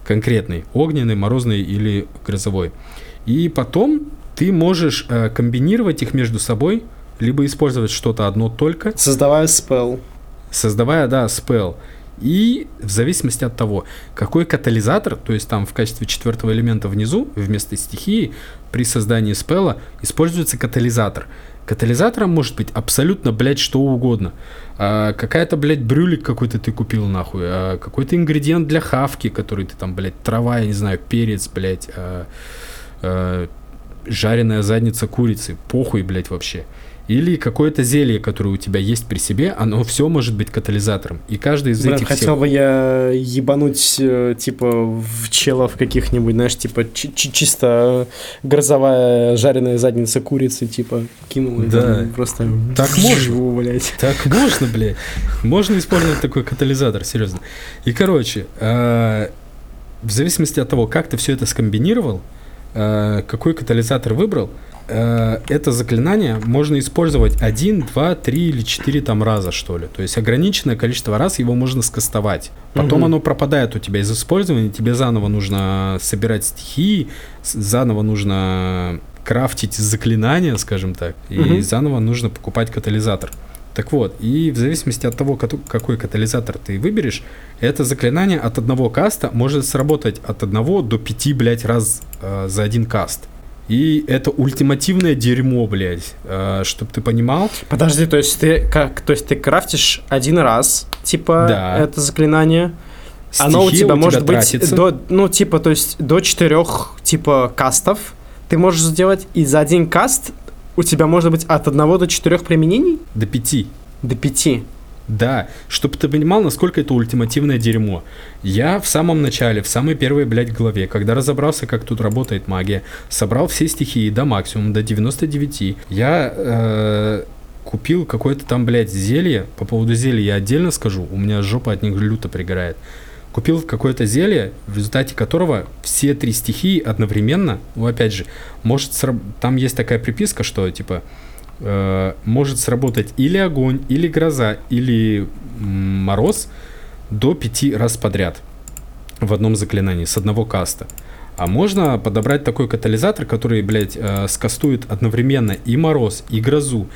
конкретный, огненный, морозный или грозовой. И потом ты можешь э, комбинировать их между собой, либо использовать что-то одно только. Создавая спел. Создавая, да, спел. И в зависимости от того, какой катализатор, то есть там в качестве четвертого элемента внизу, вместо стихии, при создании спела используется катализатор. Катализатором может быть абсолютно, блядь, что угодно. А, какая-то, блядь, брюлик какой-то ты купил, нахуй. А, какой-то ингредиент для хавки, который ты там, блядь, трава, я не знаю, перец, блядь. А, а, жареная задница курицы. Похуй, блядь, вообще. Или какое-то зелье, которое у тебя есть при себе, оно все может быть катализатором. И каждый из Брат, этих хотел всех... бы я ебануть, э, типа, в челов каких-нибудь, знаешь, типа, чи- чи- чисто грозовая жареная задница курицы, типа, кинул. и Да. там Просто... Так можно. Блядь. Так можно, блядь. Можно использовать такой катализатор, серьезно. И, короче, э, в зависимости от того, как ты все это скомбинировал, э, какой катализатор выбрал, э, это заклинание можно использовать один, два, три или четыре там раза, что ли. То есть ограниченное количество раз его можно скастовать. Потом Мгм. оно пропадает у тебя из использования, тебе заново нужно собирать стихии, заново нужно крафтить заклинания, скажем так, и Мгм. заново нужно покупать катализатор. Так вот, и в зависимости от того, какой катализатор ты выберешь, это заклинание от одного каста может сработать от одного до пяти, блядь, раз э, за один каст. И это ультимативное дерьмо, блядь, э, чтоб ты понимал. Подожди, то есть ты как, то есть ты крафтишь один раз, типа, Да. это заклинание, оно у стихия тебя может быть тратится. до, ну, типа, то есть до четырех, типа, кастов ты можешь сделать, и за один каст у тебя может быть от одного до четырех применений до пяти. до пяти. Да, чтобы ты понимал, насколько это ультимативное дерьмо. Я в самом начале, в самой первой, блядь, главе, когда разобрался, как тут работает магия, собрал все стихии до максимума, до 99, я э, купил какое-то там, блядь, зелье. По поводу зелья я отдельно скажу, у меня жопа от них люто пригорает. Купил какое-то зелье, в результате которого все три стихии одновременно, ну, опять же, может, там есть такая приписка, что, типа, э, может сработать или огонь, или гроза, или мороз до пяти раз подряд в одном заклинании с одного каста. А можно подобрать такой катализатор, который, блядь, э, скастует одновременно и мороз, и грозу,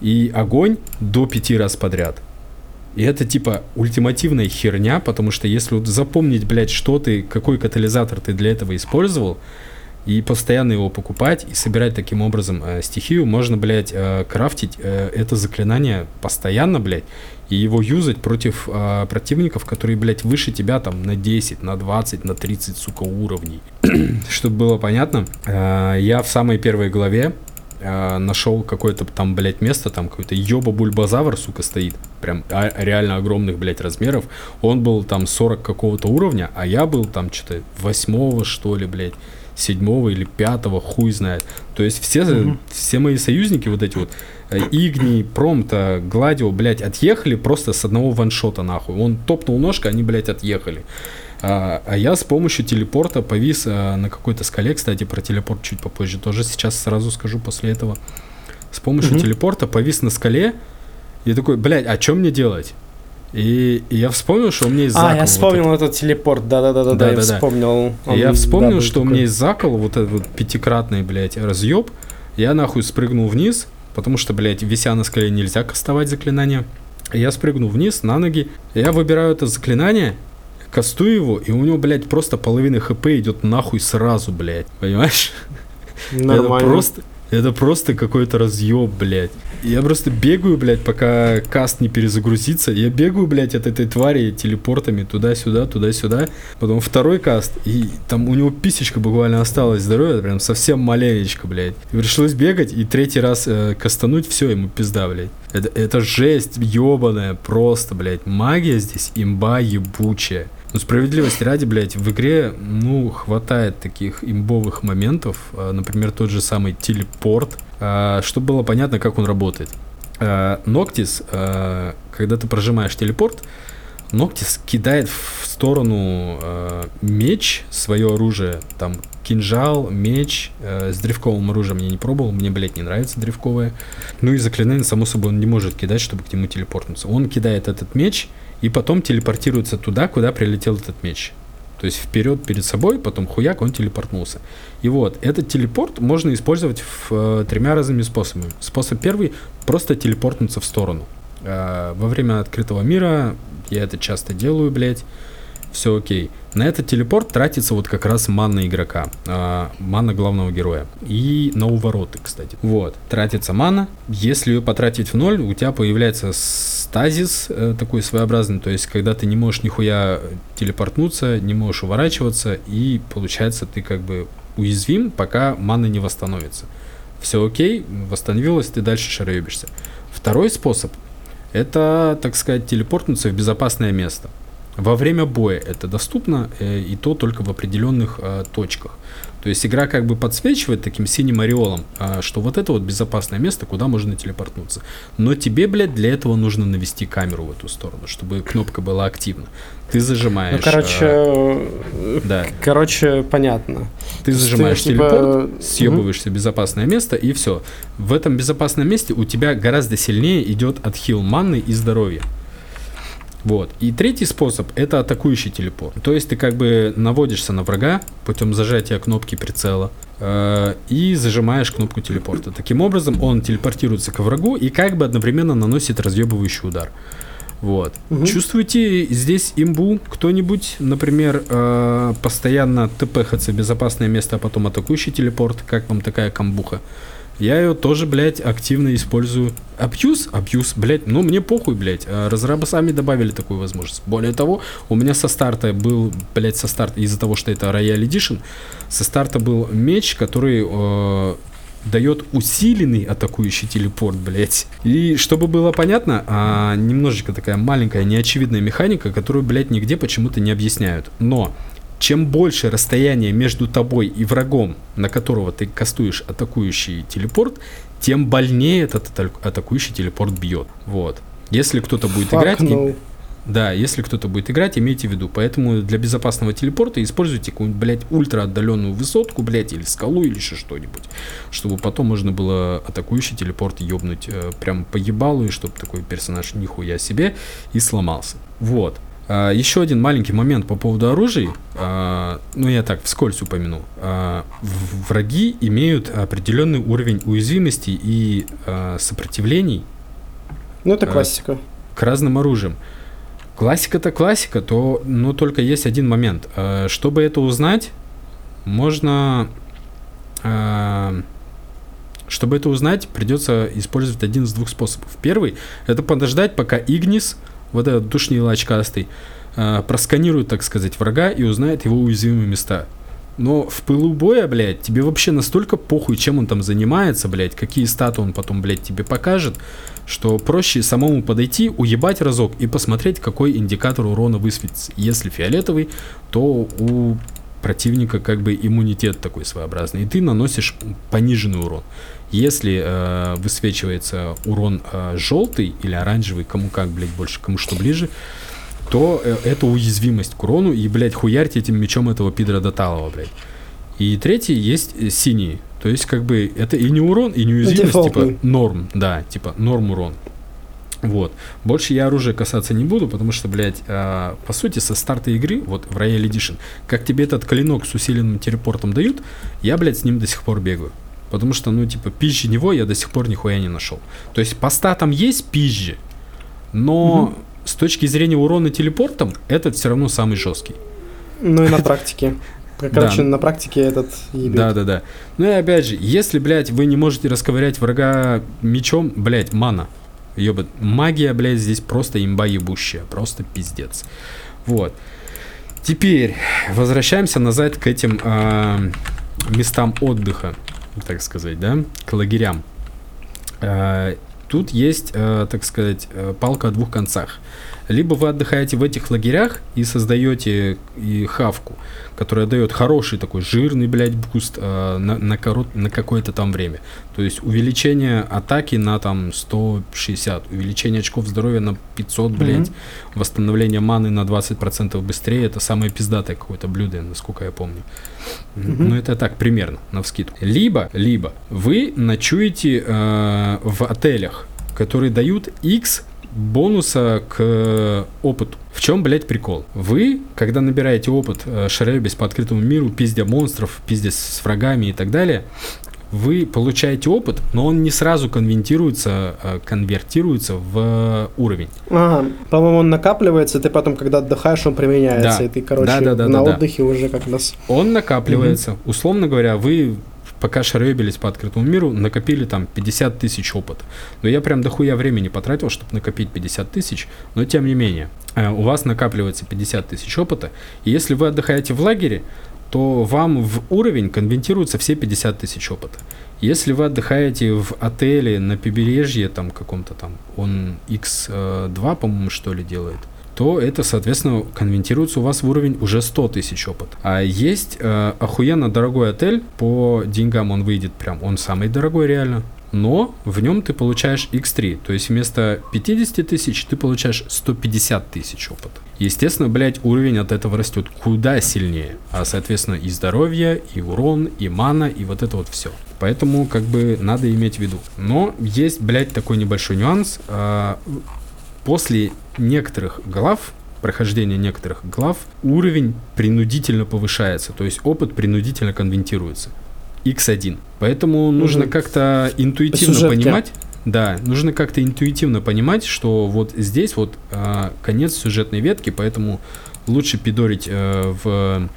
и огонь до пяти раз подряд. И это типа ультимативная херня, потому что если вот запомнить, блядь, что ты, какой катализатор ты для этого использовал, и постоянно его покупать и собирать таким образом э, стихию, можно, блядь, э, крафтить э, это заклинание постоянно, блядь, и его юзать против э, противников, которые, блядь, выше тебя там на 10, на 20, на 30, сука, уровней. Чтобы было понятно, э, я в самой первой главе э, нашел какое-то там, блядь, место, там какой-то ёба-бульбазавр, сука, стоит, прям а- реально огромных, блядь, размеров. Он был там 40 какого-то уровня, а я был там что-то восьмого, что ли, блядь, седьмого или пятого, хуй знает. То есть все, Мгм. все мои союзники, вот эти вот, э, Игни, Промта, Гладио, блядь, отъехали просто с одного ваншота, нахуй. Он топнул ножка, они, блядь, отъехали. А, а я с помощью телепорта повис а, на какой-то скале, кстати, про телепорт чуть попозже тоже сейчас сразу скажу после этого. С помощью Мгм. телепорта повис на скале и такой, блядь, а что мне делать? И, и я вспомнил, что у меня есть закол. А, я вот вспомнил этот телепорт, да-да-да-да, я Да-да-да. вспомнил. и я Он, вспомнил, да, что у такой. меня есть закол, вот этот вот пятикратный, блядь, разъеб. Я нахуй спрыгнул вниз, потому что, блядь, вися на скале нельзя кастовать заклинание. Я спрыгнул вниз на ноги. Я выбираю это заклинание, кастую его, и у него, блядь, просто половина хп идет нахуй сразу, блядь. Понимаешь? Нормально. Это просто, Это просто какой-то разъеб, блядь. Я просто бегаю, блядь, пока каст не перезагрузится. Я бегаю, блядь, от этой твари телепортами туда-сюда, туда-сюда. Потом второй каст, и там у него писечка буквально осталась здоровья, прям совсем маленечко, блядь. И пришлось бегать и третий раз э, кастануть, все, ему пизда, блядь. Это, это жесть ебаная, просто, блядь. Магия здесь имба ебучая. Ну, справедливости ради, блядь, в игре, ну, хватает таких имбовых моментов. А, например, тот же самый телепорт, а, чтобы было понятно, как он работает. А, Ноктис, когда ты прожимаешь телепорт, Ноктис кидает в сторону меч, свое оружие, там, кинжал, меч с древковым оружием я не пробовал, мне, блядь, не нравится древковое. Ну и заклинание, само собой, он не может кидать, чтобы к нему телепортнуться. Он кидает этот меч, и потом телепортируется туда, куда прилетел этот меч. То есть вперед перед собой, потом хуяк, он телепортнулся. И вот, этот телепорт можно использовать в, э, тремя разными способами. Способ первый – просто телепортнуться в сторону. Э, во время открытого мира я это часто делаю, блядь все окей. На этот телепорт тратится вот как раз манна игрока, э, манна главного героя. И на увороты, кстати. Вот, тратится мана. Если ее потратить в ноль, у тебя появляется стазис э, такой своеобразный, то есть когда ты не можешь нихуя телепортнуться, не можешь уворачиваться, и получается ты как бы уязвим, пока мана не восстановится. Все окей, восстановилась, ты дальше шароебишься. Второй способ – это, так сказать, телепортнуться в безопасное место. Во время боя это доступно, э, и то только в определенных э, точках. То есть игра как бы подсвечивает таким синим ореолом, э, что вот это вот безопасное место, куда можно телепортнуться. Но тебе, блядь, для этого нужно навести камеру в эту сторону, чтобы кнопка была активна. Ты зажимаешь... Ну, короче... Э, да. Короче, понятно. Ты зажимаешь ты, типа, телепорт, типа... съебываешься в безопасное место, и все. В этом безопасном месте у тебя гораздо сильнее идет отхил манны и здоровья. Вот. И третий способ это атакующий телепорт. То есть ты как бы наводишься на врага путем зажатия кнопки прицела э, и зажимаешь кнопку телепорта. Таким образом он телепортируется к врагу и как бы одновременно наносит разъебывающий удар. Вот. Угу. Чувствуете здесь имбу кто-нибудь, например, э, постоянно тпхаться в безопасное место, а потом атакующий телепорт? Как вам такая камбуха? Я ее тоже, блядь, активно использую. Абьюз? Абьюз, блядь, ну мне похуй, блядь. А разрабы сами добавили такую возможность. Более того, у меня со старта был, блядь, со старта, из-за того, что это Royal Edition, со старта был меч, который э, дает усиленный атакующий телепорт, блядь. И чтобы было понятно, а, немножечко такая маленькая неочевидная механика, которую, блядь, нигде почему-то не объясняют. Но чем больше расстояние между тобой и врагом, на которого ты кастуешь атакующий телепорт, тем больнее этот атакующий телепорт бьет. Вот. Если кто-то будет Fuck играть... No. И, да, если кто-то будет играть, имейте в виду. Поэтому для безопасного телепорта используйте какую-нибудь, блядь, ультра отдаленную высотку, блядь, или скалу, или еще что-нибудь. Чтобы потом можно было атакующий телепорт ебнуть э, прям по ебалу, и чтобы такой персонаж нихуя себе и сломался. Вот. А, еще один маленький момент по поводу оружия. А, ну, я так вскользь упомяну. А, враги имеют определенный уровень уязвимости и сопротивлений. Ну, это классика. К разным оружиям. Классика-то классика, то, но только есть один момент. Чтобы это узнать, можно... Чтобы это узнать, придется использовать один из двух способов. Первый – это подождать, пока Игнис вот этот душнил очкастый, э, просканирует, так сказать, врага и узнает его уязвимые места. Но в пылу боя, блядь, тебе вообще настолько похуй, чем он там занимается, блядь, какие статы он потом, блядь, тебе покажет, что проще самому подойти, уебать разок и посмотреть, какой индикатор урона высветится. Если фиолетовый, то у противника как бы иммунитет такой своеобразный, и ты наносишь пониженный урон. Если э, высвечивается урон э, желтый или оранжевый, кому как, блядь, больше, кому что ближе, то э, это уязвимость к урону, и, блядь, хуярьте этим мечом этого пидора Доталова, блядь. И третий есть э, синий. То есть, как бы, это и не урон, и не уязвимость, Дефолтный. типа норм, да, типа норм урон. Вот. Больше я оружия касаться не буду, потому что, блядь, э, по сути, со старта игры, вот в Royal Edition, как тебе этот клинок с усиленным телепортом дают, я, блядь, с ним до сих пор бегаю. Потому что, ну, типа, пизжи него я до сих пор нихуя не нашел. То есть по статам есть пизжи, но угу. с точки зрения урона телепортом, этот все равно самый жесткий. Ну и на практике. Короче, да. на практике этот ебет. Да, да, да. Ну и опять же, если, блядь, вы не можете расковырять врага мечом, блядь, мана. Ёбат. Магия, блядь, здесь просто имба ебущая. Просто пиздец. Вот. Теперь возвращаемся назад к этим э, местам отдыха, так сказать, да, к лагерям. Э, тут есть, э, так сказать, палка о двух концах. Либо вы отдыхаете в этих лагерях и создаете и хавку, которая дает хороший такой жирный, блядь, буст э, на, на, корот, на какое-то там время. То есть увеличение атаки на там 160, увеличение очков здоровья на 500, блядь, mm-hmm. восстановление маны на 20% быстрее. Это самое пиздатое какое-то блюдо, насколько я помню. Mm-hmm. Ну, это так, примерно, на вскидку. Либо, либо вы ночуете э, в отелях, которые дают X бонуса к опыту. В чем, блядь, прикол? Вы, когда набираете опыт, э, шаребись по открытому миру, пиздя монстров, пиздя с врагами и так далее, вы получаете опыт, но он не сразу конвертируется, э, конвертируется в уровень. Ага, по-моему, он накапливается, ты потом, когда отдыхаешь, он применяется, да. и ты, короче, да, да, да, на да, отдыхе да. уже как нас. Он накапливается. Угу. Условно говоря, вы пока шаребились по открытому миру, накопили там 50 тысяч опыта. Но я прям дохуя времени потратил, чтобы накопить 50 тысяч, но тем не менее, э, у вас накапливается 50 тысяч опыта, и если вы отдыхаете в лагере, то вам в уровень конвертируются все 50 тысяч опыта. Если вы отдыхаете в отеле на побережье, там каком-то там, он X2, по-моему, что ли, делает, то это, соответственно, конвертируется у вас в уровень уже 100 тысяч опыт. А есть э, охуенно дорогой отель, по деньгам он выйдет прям, он самый дорогой реально, но в нем ты получаешь x3, то есть вместо 50 тысяч ты получаешь 150 тысяч опыта. Естественно, блядь, уровень от этого растет куда сильнее, а соответственно и здоровье, и урон, и мана, и вот это вот все. Поэтому как бы надо иметь в виду. Но есть, блядь, такой небольшой нюанс. После некоторых глав, прохождения некоторых глав, уровень принудительно повышается, то есть опыт принудительно конвентируется. X1. Поэтому нужно угу. как-то интуитивно Сюжетки. понимать. Да, нужно как-то интуитивно понимать, что вот здесь вот э, конец сюжетной ветки, поэтому лучше пидорить э, в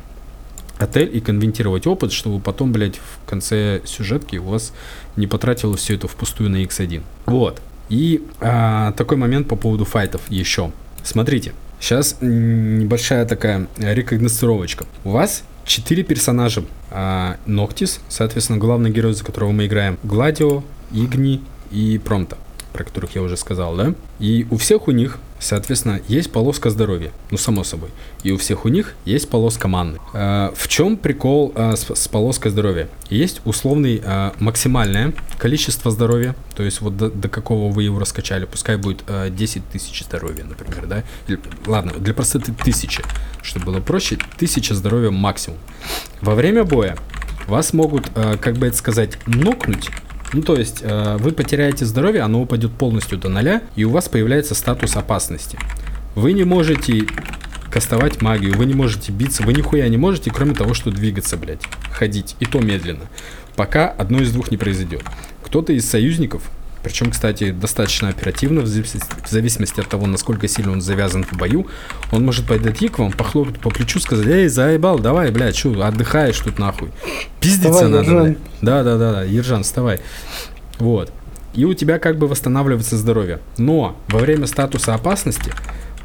отель и конвентировать опыт, чтобы потом, блядь, в конце сюжетки у вас не потратилось все это впустую на X1. Вот. И а, такой момент по поводу файтов еще. Смотрите, сейчас небольшая такая рекогностировочка. У вас четыре персонажа. А, Ноктис, соответственно, главный герой, за которого мы играем. Гладио, Игни и Промта про которых я уже сказал, да? И у всех у них, соответственно, есть полоска здоровья, ну, само собой. И у всех у них есть полоска манны. Э, в чем прикол э, с, с полоской здоровья? Есть условный э, максимальное количество здоровья, то есть вот до, до какого вы его раскачали, пускай будет э, 10 тысяч здоровья, например, да? Или, ладно, для простоты тысячи, чтобы было проще, тысяча здоровья максимум. Во время боя вас могут, как бы это сказать, нокнуть ну, то есть, э, вы потеряете здоровье, оно упадет полностью до нуля, и у вас появляется статус опасности. Вы не можете кастовать магию, вы не можете биться, вы нихуя не можете, кроме того, что двигаться, блядь, ходить, и то медленно, пока одно из двух не произойдет. Кто-то из союзников причем, кстати, достаточно оперативно, в зависимости от того, насколько сильно он завязан в бою. Он может подойти к вам, похлопать по плечу, сказать, эй, заебал, давай, блядь, что, отдыхаешь тут нахуй. Пиздиться вставай, надо. Ержан. Да, да, да, да, Ержан, вставай. Вот. И у тебя как бы восстанавливается здоровье. Но во время статуса опасности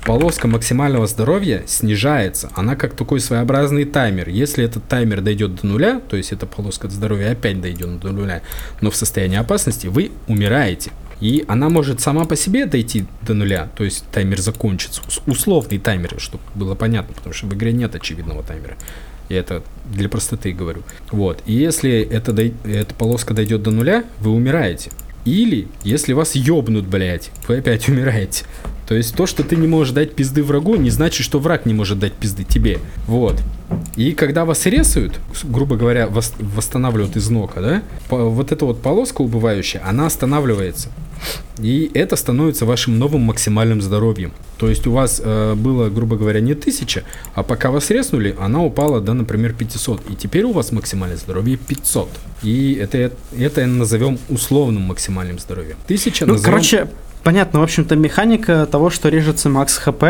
полоска максимального здоровья снижается. Она как такой своеобразный таймер. Если этот таймер дойдет до нуля, то есть эта полоска здоровья опять дойдет до нуля, но в состоянии опасности, вы умираете. И она может сама по себе дойти до нуля, то есть таймер закончится. Условный таймер, чтобы было понятно, потому что в игре нет очевидного таймера. Я это для простоты говорю. Вот. И если эта, эта полоска дойдет до нуля, вы умираете. Или, если вас ёбнут, блядь, вы опять умираете. То есть то, что ты не можешь дать пизды врагу, не значит, что враг не может дать пизды тебе. Вот. И когда вас резают, грубо говоря, вос- восстанавливают из нока, да, по- вот эта вот полоска убывающая, она останавливается. И это становится вашим новым максимальным здоровьем. То есть у вас э, было, грубо говоря, не 1000, а пока вас резнули, она упала до, например, 500. И теперь у вас максимальное здоровье 500. И это, это назовем условным максимальным здоровьем. 1000 ну, назовем... короче, понятно, в общем-то, механика того, что режется макс хп,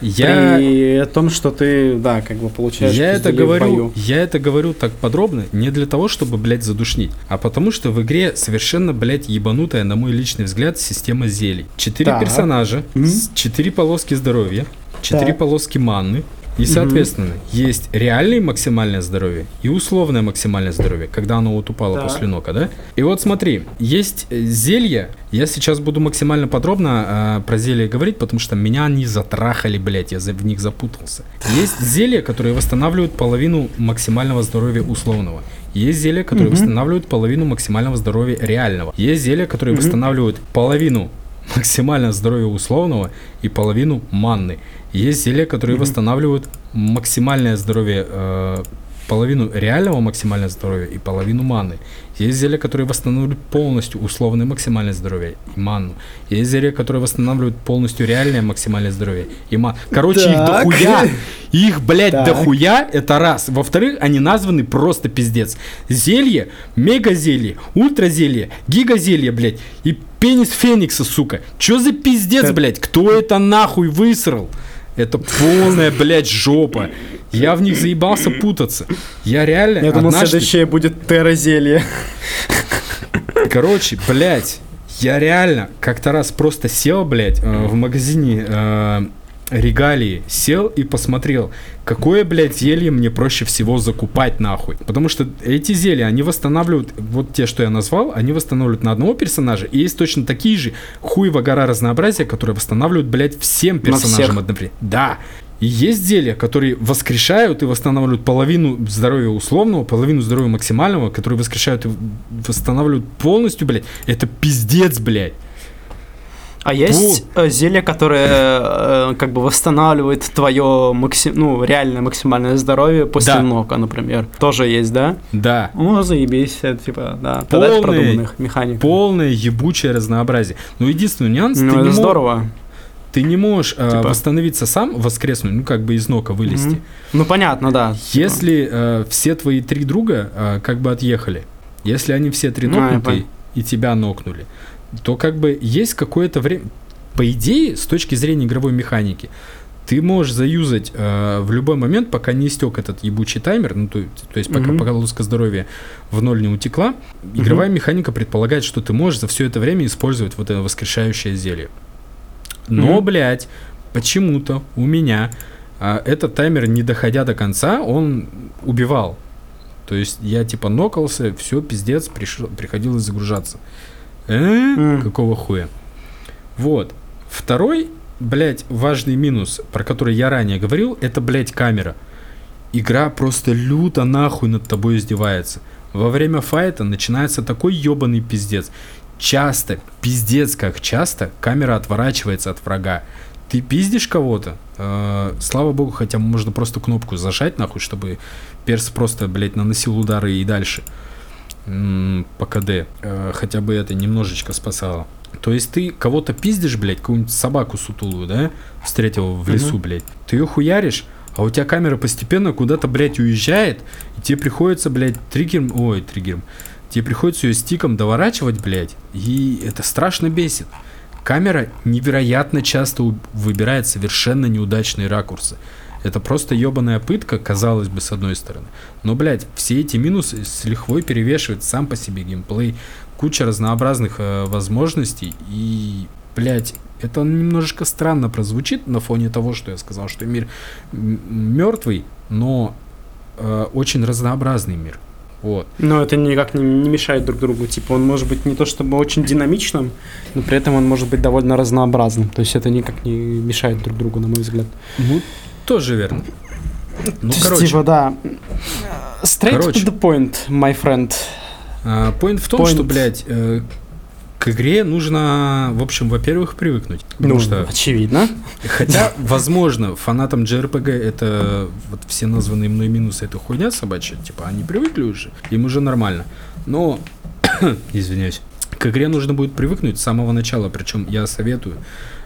я... при том, что ты, да, как бы получаешь я это говорю, Я это говорю так подробно не для того, чтобы, блядь, задушнить, а потому что в игре совершенно, блядь, ебанутая, на мой личный взгляд, система зелий. Четыре персонажа, mm-hmm. четыре полоски здоровья, четыре полоски манны, и, соответственно, угу. есть реальное максимальное здоровье и условное максимальное здоровье, когда оно вот упало да. после нока, да? И вот смотри, есть э, зелья, я сейчас буду максимально подробно э, про зелья говорить, потому что меня они затрахали, блядь, я за, в них запутался. Есть зелья, которые восстанавливают половину максимального здоровья условного. Есть зелья, которые угу. восстанавливают половину максимального здоровья реального. Есть зелья, которые угу. восстанавливают половину максимального здоровья условного и половину манны. Есть зелья, которые mm-hmm. восстанавливают максимальное здоровье, э, половину реального максимального здоровья и половину маны. Есть зелья, которые восстанавливают полностью условное максимальное здоровье и ману. Есть зелья, которые восстанавливают полностью реальное максимальное здоровье и ману. Короче, так. их дохуя. Их, блядь, так. дохуя, это раз. Во-вторых, они названы просто пиздец. Зелье, мега зелье, ультра зелье, гига зелье, блядь, и пенис феникса, сука. Чё за пиздец, блядь? Кто это нахуй высрал? Это полная, блядь, жопа. Я в них заебался путаться. Я реально... Я думал, однажды... следующее будет террозелье. Короче, блядь, я реально как-то раз просто сел, блядь, э, в магазине э, регалии, сел и посмотрел, какое, блядь, зелье мне проще всего закупать нахуй. Потому что эти зелья, они восстанавливают, вот те, что я назвал, они восстанавливают на одного персонажа, и есть точно такие же хуево гора разнообразия, которые восстанавливают, блядь, всем персонажам одновременно. Да. И есть зелья, которые воскрешают и восстанавливают половину здоровья условного, половину здоровья максимального, которые воскрешают и восстанавливают полностью, блядь. Это пиздец, блядь. А есть Бу... Э, зелье, которое э, как бы восстанавливает твое максим... ну, реальное максимальное здоровье после да. нока, например. Тоже есть, да? Да. Ну, заебись, это, типа, да. Полное, продуманных механик. Полное ебучее разнообразие. Но единственный нюанс... Ну, это не здорово. Мог... Ты не можешь э, типа... э, восстановиться сам, воскреснуть, ну, как бы из нока вылезти. Mm-hmm. Ну, понятно, да. Если э, все твои три друга э, как бы отъехали, если они все три нокнуты а, и тебя нокнули, то как бы есть какое-то время... По идее, с точки зрения игровой механики, ты можешь заюзать э, в любой момент, пока не истек этот ебучий таймер, ну, то, то есть пока, mm-hmm. пока луска здоровья в ноль не утекла, игровая mm-hmm. механика предполагает, что ты можешь за все это время использовать вот это воскрешающее зелье. Но, mm-hmm. блядь, почему-то у меня э, этот таймер, не доходя до конца, он убивал. То есть я типа нокался, все, пиздец, пришел, приходилось загружаться. Э? Какого хуя? Вот. Второй, блядь, важный минус, про который я ранее говорил, это, блядь, камера. Игра просто люто нахуй над тобой издевается. Во время файта начинается такой ебаный пиздец. Часто, пиздец как часто, камера отворачивается от врага. Ты пиздишь кого-то, э, слава богу, хотя можно просто кнопку зажать нахуй, чтобы перс просто, блядь, наносил удары и дальше по КД. Э, хотя бы это немножечко спасало. То есть ты кого-то пиздишь, блядь, какую-нибудь собаку сутулую, да, встретил в лесу, угу. блядь. Ты ее хуяришь, а у тебя камера постепенно куда-то, блядь, уезжает, и тебе приходится, блядь, триггером, ой, триггером, тебе приходится ее стиком доворачивать, блядь, и это страшно бесит. Камера невероятно часто выбирает совершенно неудачные ракурсы. Это просто ебаная пытка, казалось бы, с одной стороны. Но, блядь, все эти минусы с лихвой перевешивают сам по себе геймплей. Куча разнообразных э, возможностей. И, блядь, это немножечко странно прозвучит на фоне того, что я сказал, что мир мертвый, но э, очень разнообразный мир. Вот. Но это никак не, не мешает друг другу. Типа он может быть не то чтобы очень динамичным, но при этом он может быть довольно разнообразным. То есть это никак не мешает друг другу, на мой взгляд. Ну, тоже верно. Ну, короче. Типа, да. Straight короче. to the point, my friend. А, point в том, point. что, блядь, э, к игре нужно, в общем, во-первых, привыкнуть. Ну, что, очевидно. Хотя, возможно, фанатам JRPG это вот все названные мной минусы, это хуйня собачья. Типа, они привыкли уже, им уже нормально. Но, извиняюсь, к игре нужно будет привыкнуть с самого начала. Причем я советую,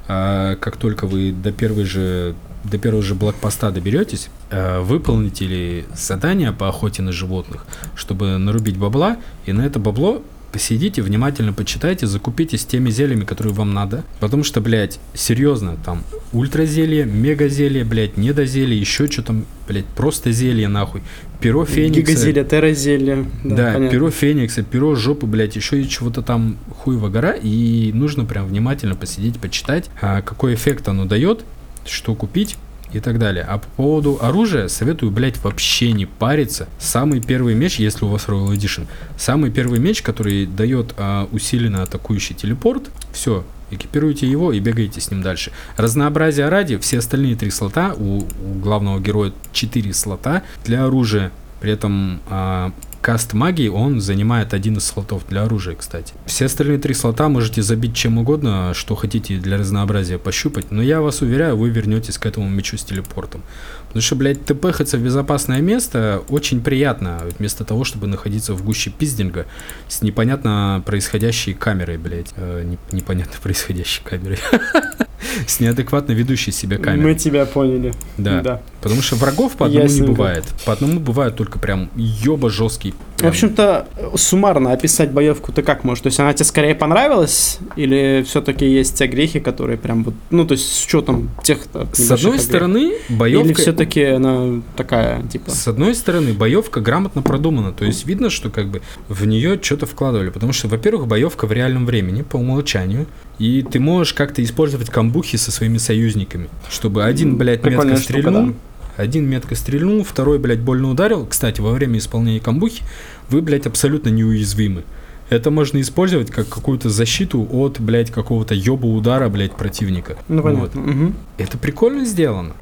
э, как только вы до первой же до первого же блокпоста доберетесь, э, выполните ли задание по охоте на животных, чтобы нарубить бабла, и на это бабло посидите, внимательно почитайте, закупите с теми зельями, которые вам надо. Потому что, блядь, серьезно, там ультразелье, мегазелье, блядь, недозелье, еще что там, блядь, просто зелье нахуй. Перо Феникса. Гигазелье, терразелье. Да, да перо Феникса, перо жопы, блядь, еще и чего-то там хуево гора. И нужно прям внимательно посидеть, почитать, а, какой эффект оно дает, что купить и так далее. А по поводу оружия советую, блядь, вообще не париться. Самый первый меч, если у вас Royal Edition, самый первый меч, который дает а, усиленно атакующий телепорт, все, экипируйте его и бегайте с ним дальше. Разнообразие ради, все остальные три слота, у, у главного героя четыре слота для оружия. При этом а, каст магии, он занимает один из слотов для оружия, кстати. Все остальные три слота можете забить чем угодно, что хотите для разнообразия пощупать, но я вас уверяю, вы вернетесь к этому мечу с телепортом. Потому что, блядь, тпхаться в безопасное место очень приятно, вместо того, чтобы находиться в гуще пиздинга с непонятно происходящей камерой, блядь. Э, непонятно происходящей камерой. С неадекватно ведущей себя камерой. Мы тебя поняли. Да. да. Потому что врагов по одному Ясненько. не бывает. По одному бывает только прям ёба жесткий. Прям. В общем-то, суммарно описать боевку ты как можешь? То есть она тебе скорее понравилась? Или все-таки есть те грехи, которые прям вот... Ну, то есть с учетом тех... С одной стороны, боевка... Или все-таки она такая, типа... С одной стороны, боевка грамотно продумана. То есть видно, что как бы в нее что-то вкладывали. Потому что, во-первых, боевка в реальном времени, по умолчанию. И ты можешь как-то использовать камбухи со своими союзниками. Чтобы один, блядь, Прикольная метко стрельнул, да. один метко стрельнул, второй, блядь, больно ударил. Кстати, во время исполнения камбухи вы, блядь, абсолютно неуязвимы. Это можно использовать как какую-то защиту от, блядь, какого-то ёба удара, блядь, противника. Ну, понятно. Вот. Угу. Это прикольно сделано.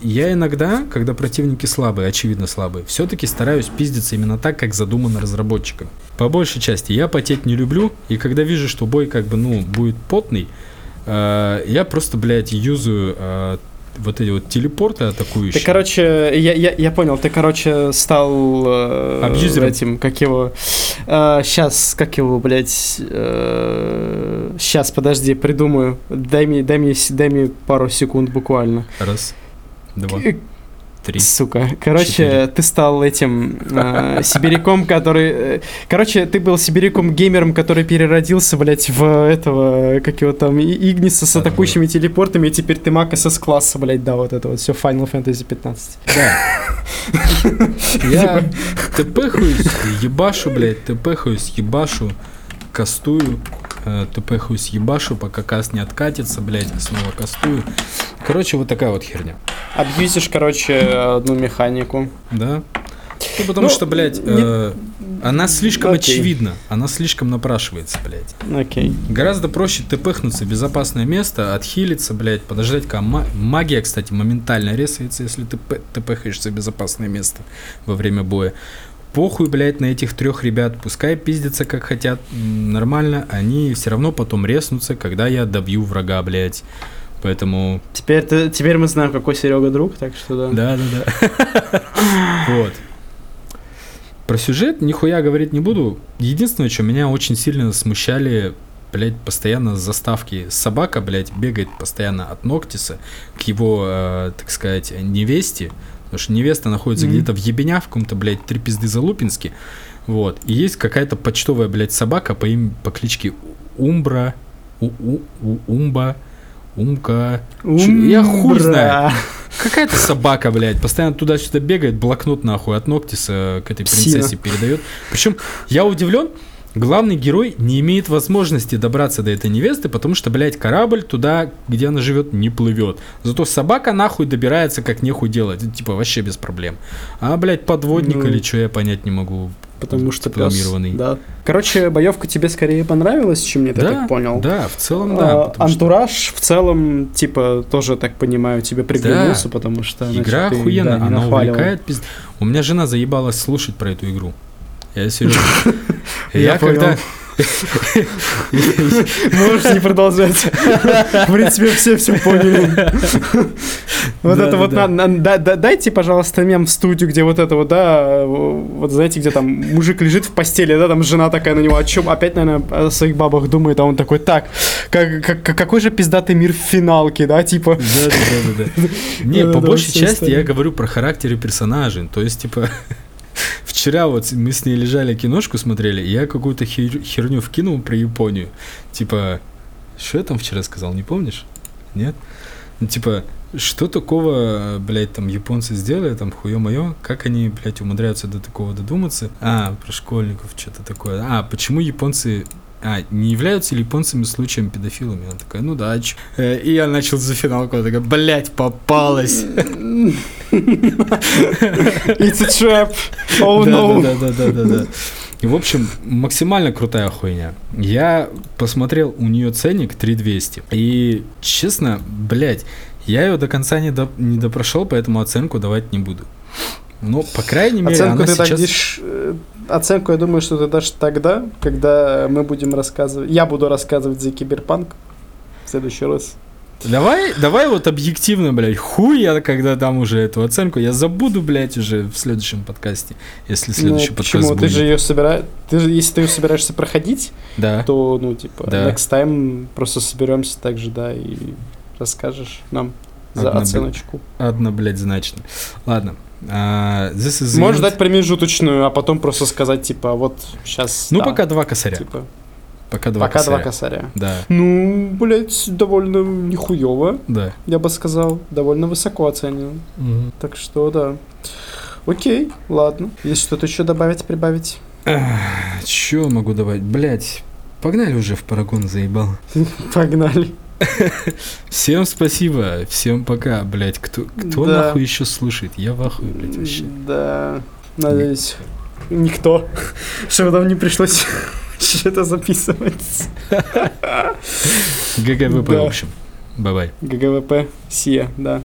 Я иногда, когда противники слабые, очевидно слабые, все-таки стараюсь пиздиться именно так, как задумано разработчиком. По большей части я потеть не люблю, и когда вижу, что бой как бы, ну, будет потный, э, я просто, блядь, юзаю э, вот эти вот телепорты атакующие. Ты, короче, я, я, я понял, ты, короче, стал э, Абьюзером. этим, как его... Э, сейчас, как его, блядь... Э, сейчас, подожди, придумаю. Дай мне, дай, мне, дай мне пару секунд буквально. Раз, два три. Сука. Короче, четыре. ты стал этим э, сибиряком, который... Э, короче, ты был сибиряком геймером, который переродился, блядь, в этого, как его там, Игниса с атакующими телепортами, и теперь ты маг СС-класса, блядь, да, вот это вот все Final Fantasy 15. Да. Я тпхаюсь, ебашу, блядь, тпхаюсь, ебашу, кастую, э, тпхаюсь, ебашу, пока каст не откатится, блядь, снова кастую. Короче, вот такая вот херня. Абьюзишь, короче, одну механику. Да. Ну, потому ну, что, блядь, не... э, она слишком Окей. очевидна. Она слишком напрашивается, блядь. Окей. Гораздо проще тпхнуться в безопасное место, отхилиться, блядь, подождать, когда магия, кстати, моментально резается, если ты тпхаешься в безопасное место во время боя. Похуй, блядь, на этих трех ребят, пускай пиздятся как хотят, нормально, они все равно потом резнутся, когда я добью врага, блядь. Поэтому... Теперь, ты, теперь мы знаем, какой Серега друг, так что да. Да, да, да. Вот. Про сюжет нихуя говорить не буду. Единственное, что меня очень сильно смущали, блядь, постоянно заставки. Собака, блядь, бегает постоянно от Ноктиса к его, э, так сказать, невесте. Потому что невеста находится mm-hmm. где-то в ебеня, в каком-то, блядь, три пизды Залупинске. Вот. И есть какая-то почтовая, блядь, собака по, им, по кличке Умбра, у, у, у, Умба, Умка. Умбра. Я хуй знаю. Какая-то собака, блядь, постоянно туда-сюда бегает, блокнот нахуй от Ноктиса к этой принцессе Псина. передает. Причем я удивлен, главный герой не имеет возможности добраться до этой невесты, потому что, блядь, корабль туда, где она живет, не плывет. Зато собака нахуй добирается, как нехуй делать. Типа вообще без проблем. А, блядь, подводник ну, или что, я понять не могу потому что планированный. Да. Короче, боевка тебе скорее понравилась, чем мне, да, я так понял. Да, в целом, да. А, антураж что... в целом, типа, тоже, так понимаю, тебе приглянулся, да. потому что... Игра значит, охуенная, да, она увлекает. Пиз... У меня жена заебалась слушать про эту игру. Я серьезно. Я когда... Можешь не продолжать. В принципе, все все поняли. Вот это вот, дайте, пожалуйста, мем в студию, где вот это вот, да, вот знаете, где там мужик лежит в постели, да, там жена такая на него, о чем, опять, наверное, о своих бабах думает, а он такой, так, какой же пиздатый мир в финалке, да, типа. Да, да, да, да. Не, по большей части я говорю про характеры персонажей, то есть, типа, Вчера вот мы с ней лежали, киношку смотрели, и я какую-то хер- херню вкинул про Японию. Типа, что я там вчера сказал, не помнишь? Нет? Ну, типа, что такого, блядь, там японцы сделали, там хуё моё, как они, блядь, умудряются до такого додуматься? А, про школьников, что-то такое. А, почему японцы а, не являются ли японцами случаем педофилами? Она такая, ну да, а чё? Э, И я начал за финалку, она такая, блядь, попалась. It's a trap. Oh no. Да, да, да, да, да. И, в общем, максимально крутая хуйня. Я посмотрел у нее ценник 3200. И, честно, блядь, я ее до конца не, до, не допрошел, поэтому оценку давать не буду. Но, по крайней мере, Оценку она ты сейчас... дишь, э, оценку, я думаю, что ты дашь тогда, когда мы будем рассказывать, я буду рассказывать за киберпанк в следующий раз. Давай, давай вот объективно, блядь, хуй я, когда дам уже эту оценку, я забуду, блядь, уже в следующем подкасте, если следующий ну, подкаст почему? будет. Ты же ее собираешь, ты же, если ты ее собираешься проходить, Да. то, ну, типа, Да. next time просто соберемся так же, да, и расскажешь нам за Одна, оценочку. Одно, блядь, значно. Ладно. А, this is the Можешь дать промежуточную, а потом просто сказать, типа, вот сейчас. Ну, пока два косаря. Типа, Пока два пока косаря. два косаря. Да, Ну, блядь, довольно нихуево, да. я бы сказал. Довольно высоко оценен. Так что, да. Окей, ладно. Есть что-то еще добавить, прибавить? Че могу добавить? Блять, погнали уже в Парагон, заебал. Погнали. Всем спасибо, всем пока, блять. Кто, кто Да. нахуй еще слушает? Я в ахуе, блядь, вообще. Да, надеюсь, никто. Чтобы нам не пришлось что-то записывать. GGWP, в общем. Bye-bye. GGWP, see ya, да.